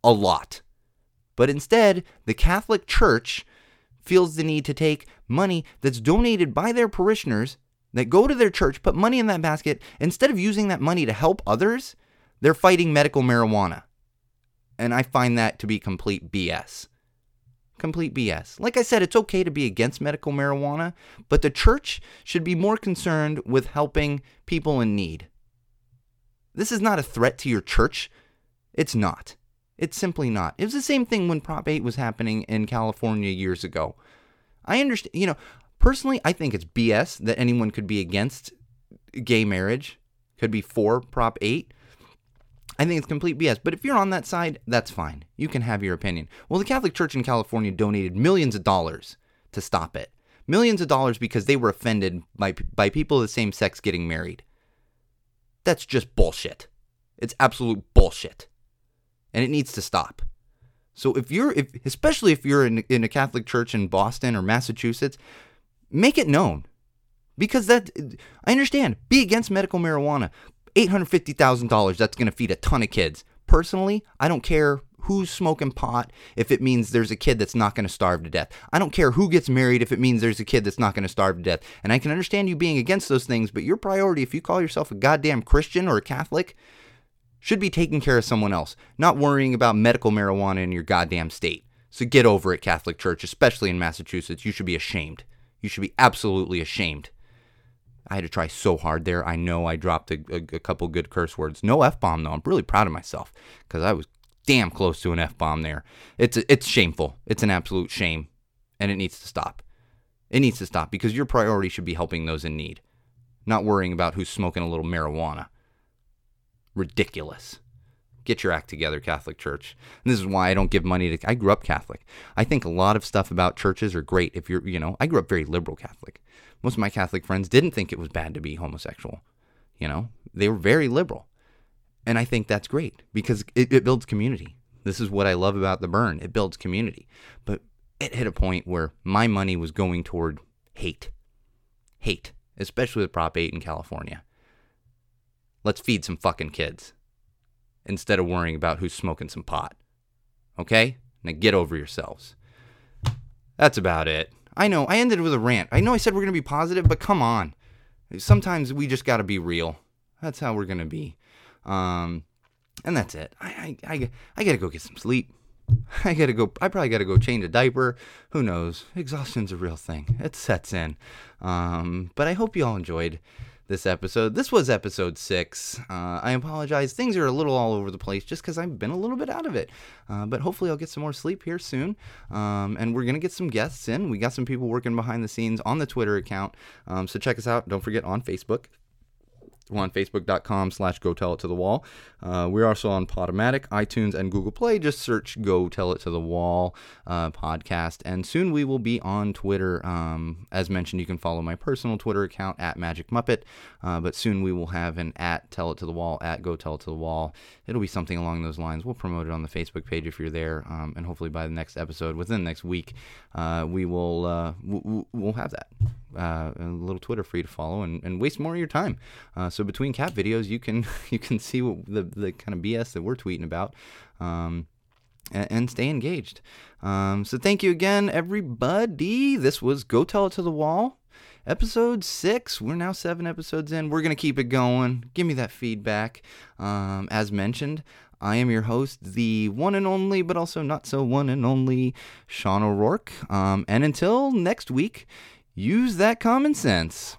A lot. But instead, the Catholic Church feels the need to take money that's donated by their parishioners that go to their church, put money in that basket, instead of using that money to help others, they're fighting medical marijuana. And I find that to be complete BS. Complete BS. Like I said, it's okay to be against medical marijuana, but the church should be more concerned with helping people in need. This is not a threat to your church. It's not. It's simply not. It was the same thing when Prop 8 was happening in California years ago. I understand, you know, personally, I think it's BS that anyone could be against gay marriage, could be for Prop 8. I think it's complete BS. But if you're on that side, that's fine. You can have your opinion. Well, the Catholic Church in California donated millions of dollars to stop it. Millions of dollars because they were offended by, by people of the same sex getting married. That's just bullshit. It's absolute bullshit. And it needs to stop. So if you're, if, especially if you're in, in a Catholic church in Boston or Massachusetts, make it known. Because that, I understand, be against medical marijuana. $850,000, that's going to feed a ton of kids. Personally, I don't care who's smoking pot if it means there's a kid that's not going to starve to death. I don't care who gets married if it means there's a kid that's not going to starve to death. And I can understand you being against those things, but your priority, if you call yourself a goddamn Christian or a Catholic, should be taking care of someone else, not worrying about medical marijuana in your goddamn state. So get over it, Catholic Church, especially in Massachusetts. You should be ashamed. You should be absolutely ashamed. I had to try so hard there. I know I dropped a, a, a couple good curse words. No F bomb, though. I'm really proud of myself because I was damn close to an F bomb there. It's, it's shameful. It's an absolute shame. And it needs to stop. It needs to stop because your priority should be helping those in need, not worrying about who's smoking a little marijuana. Ridiculous. Get your act together, Catholic Church. And this is why I don't give money to. I grew up Catholic. I think a lot of stuff about churches are great. If you're, you know, I grew up very liberal Catholic. Most of my Catholic friends didn't think it was bad to be homosexual. You know, they were very liberal. And I think that's great because it, it builds community. This is what I love about the burn. It builds community. But it hit a point where my money was going toward hate. Hate, especially with Prop 8 in California. Let's feed some fucking kids instead of worrying about who's smoking some pot. Okay? Now get over yourselves. That's about it. I know, I ended with a rant. I know I said we're going to be positive, but come on. Sometimes we just got to be real. That's how we're going to be. Um, and that's it. I, I, I, I got to go get some sleep. I gotta go. I probably gotta go change a diaper. Who knows? Exhaustion's a real thing. It sets in. Um, but I hope you all enjoyed this episode. This was episode six. Uh, I apologize. Things are a little all over the place just because I've been a little bit out of it. Uh, but hopefully, I'll get some more sleep here soon. Um, and we're going to get some guests in. We got some people working behind the scenes on the Twitter account. Um, so check us out. Don't forget on Facebook. We're on facebook.com slash go tell it to the wall. Uh, we're also on Podomatic, iTunes, and Google Play. Just search Go Tell It to the Wall uh, podcast. And soon we will be on Twitter. Um, as mentioned, you can follow my personal Twitter account at Magic Muppet. Uh, but soon we will have an at Tell It to the Wall, at Go Tell It to the Wall. It'll be something along those lines. We'll promote it on the Facebook page if you're there. Um, and hopefully by the next episode, within the next week, uh, we will uh, w- we'll have that. Uh, a little Twitter for you to follow and, and waste more of your time. Uh, so between cat videos, you can you can see what the the kind of BS that we're tweeting about. Um, and, and stay engaged. Um, so thank you again, everybody. This was Go Tell It to the Wall, episode six. We're now seven episodes in. We're gonna keep it going. Give me that feedback. Um, as mentioned, I am your host, the one and only, but also not so one and only, Sean O'Rourke. Um, and until next week, use that common sense.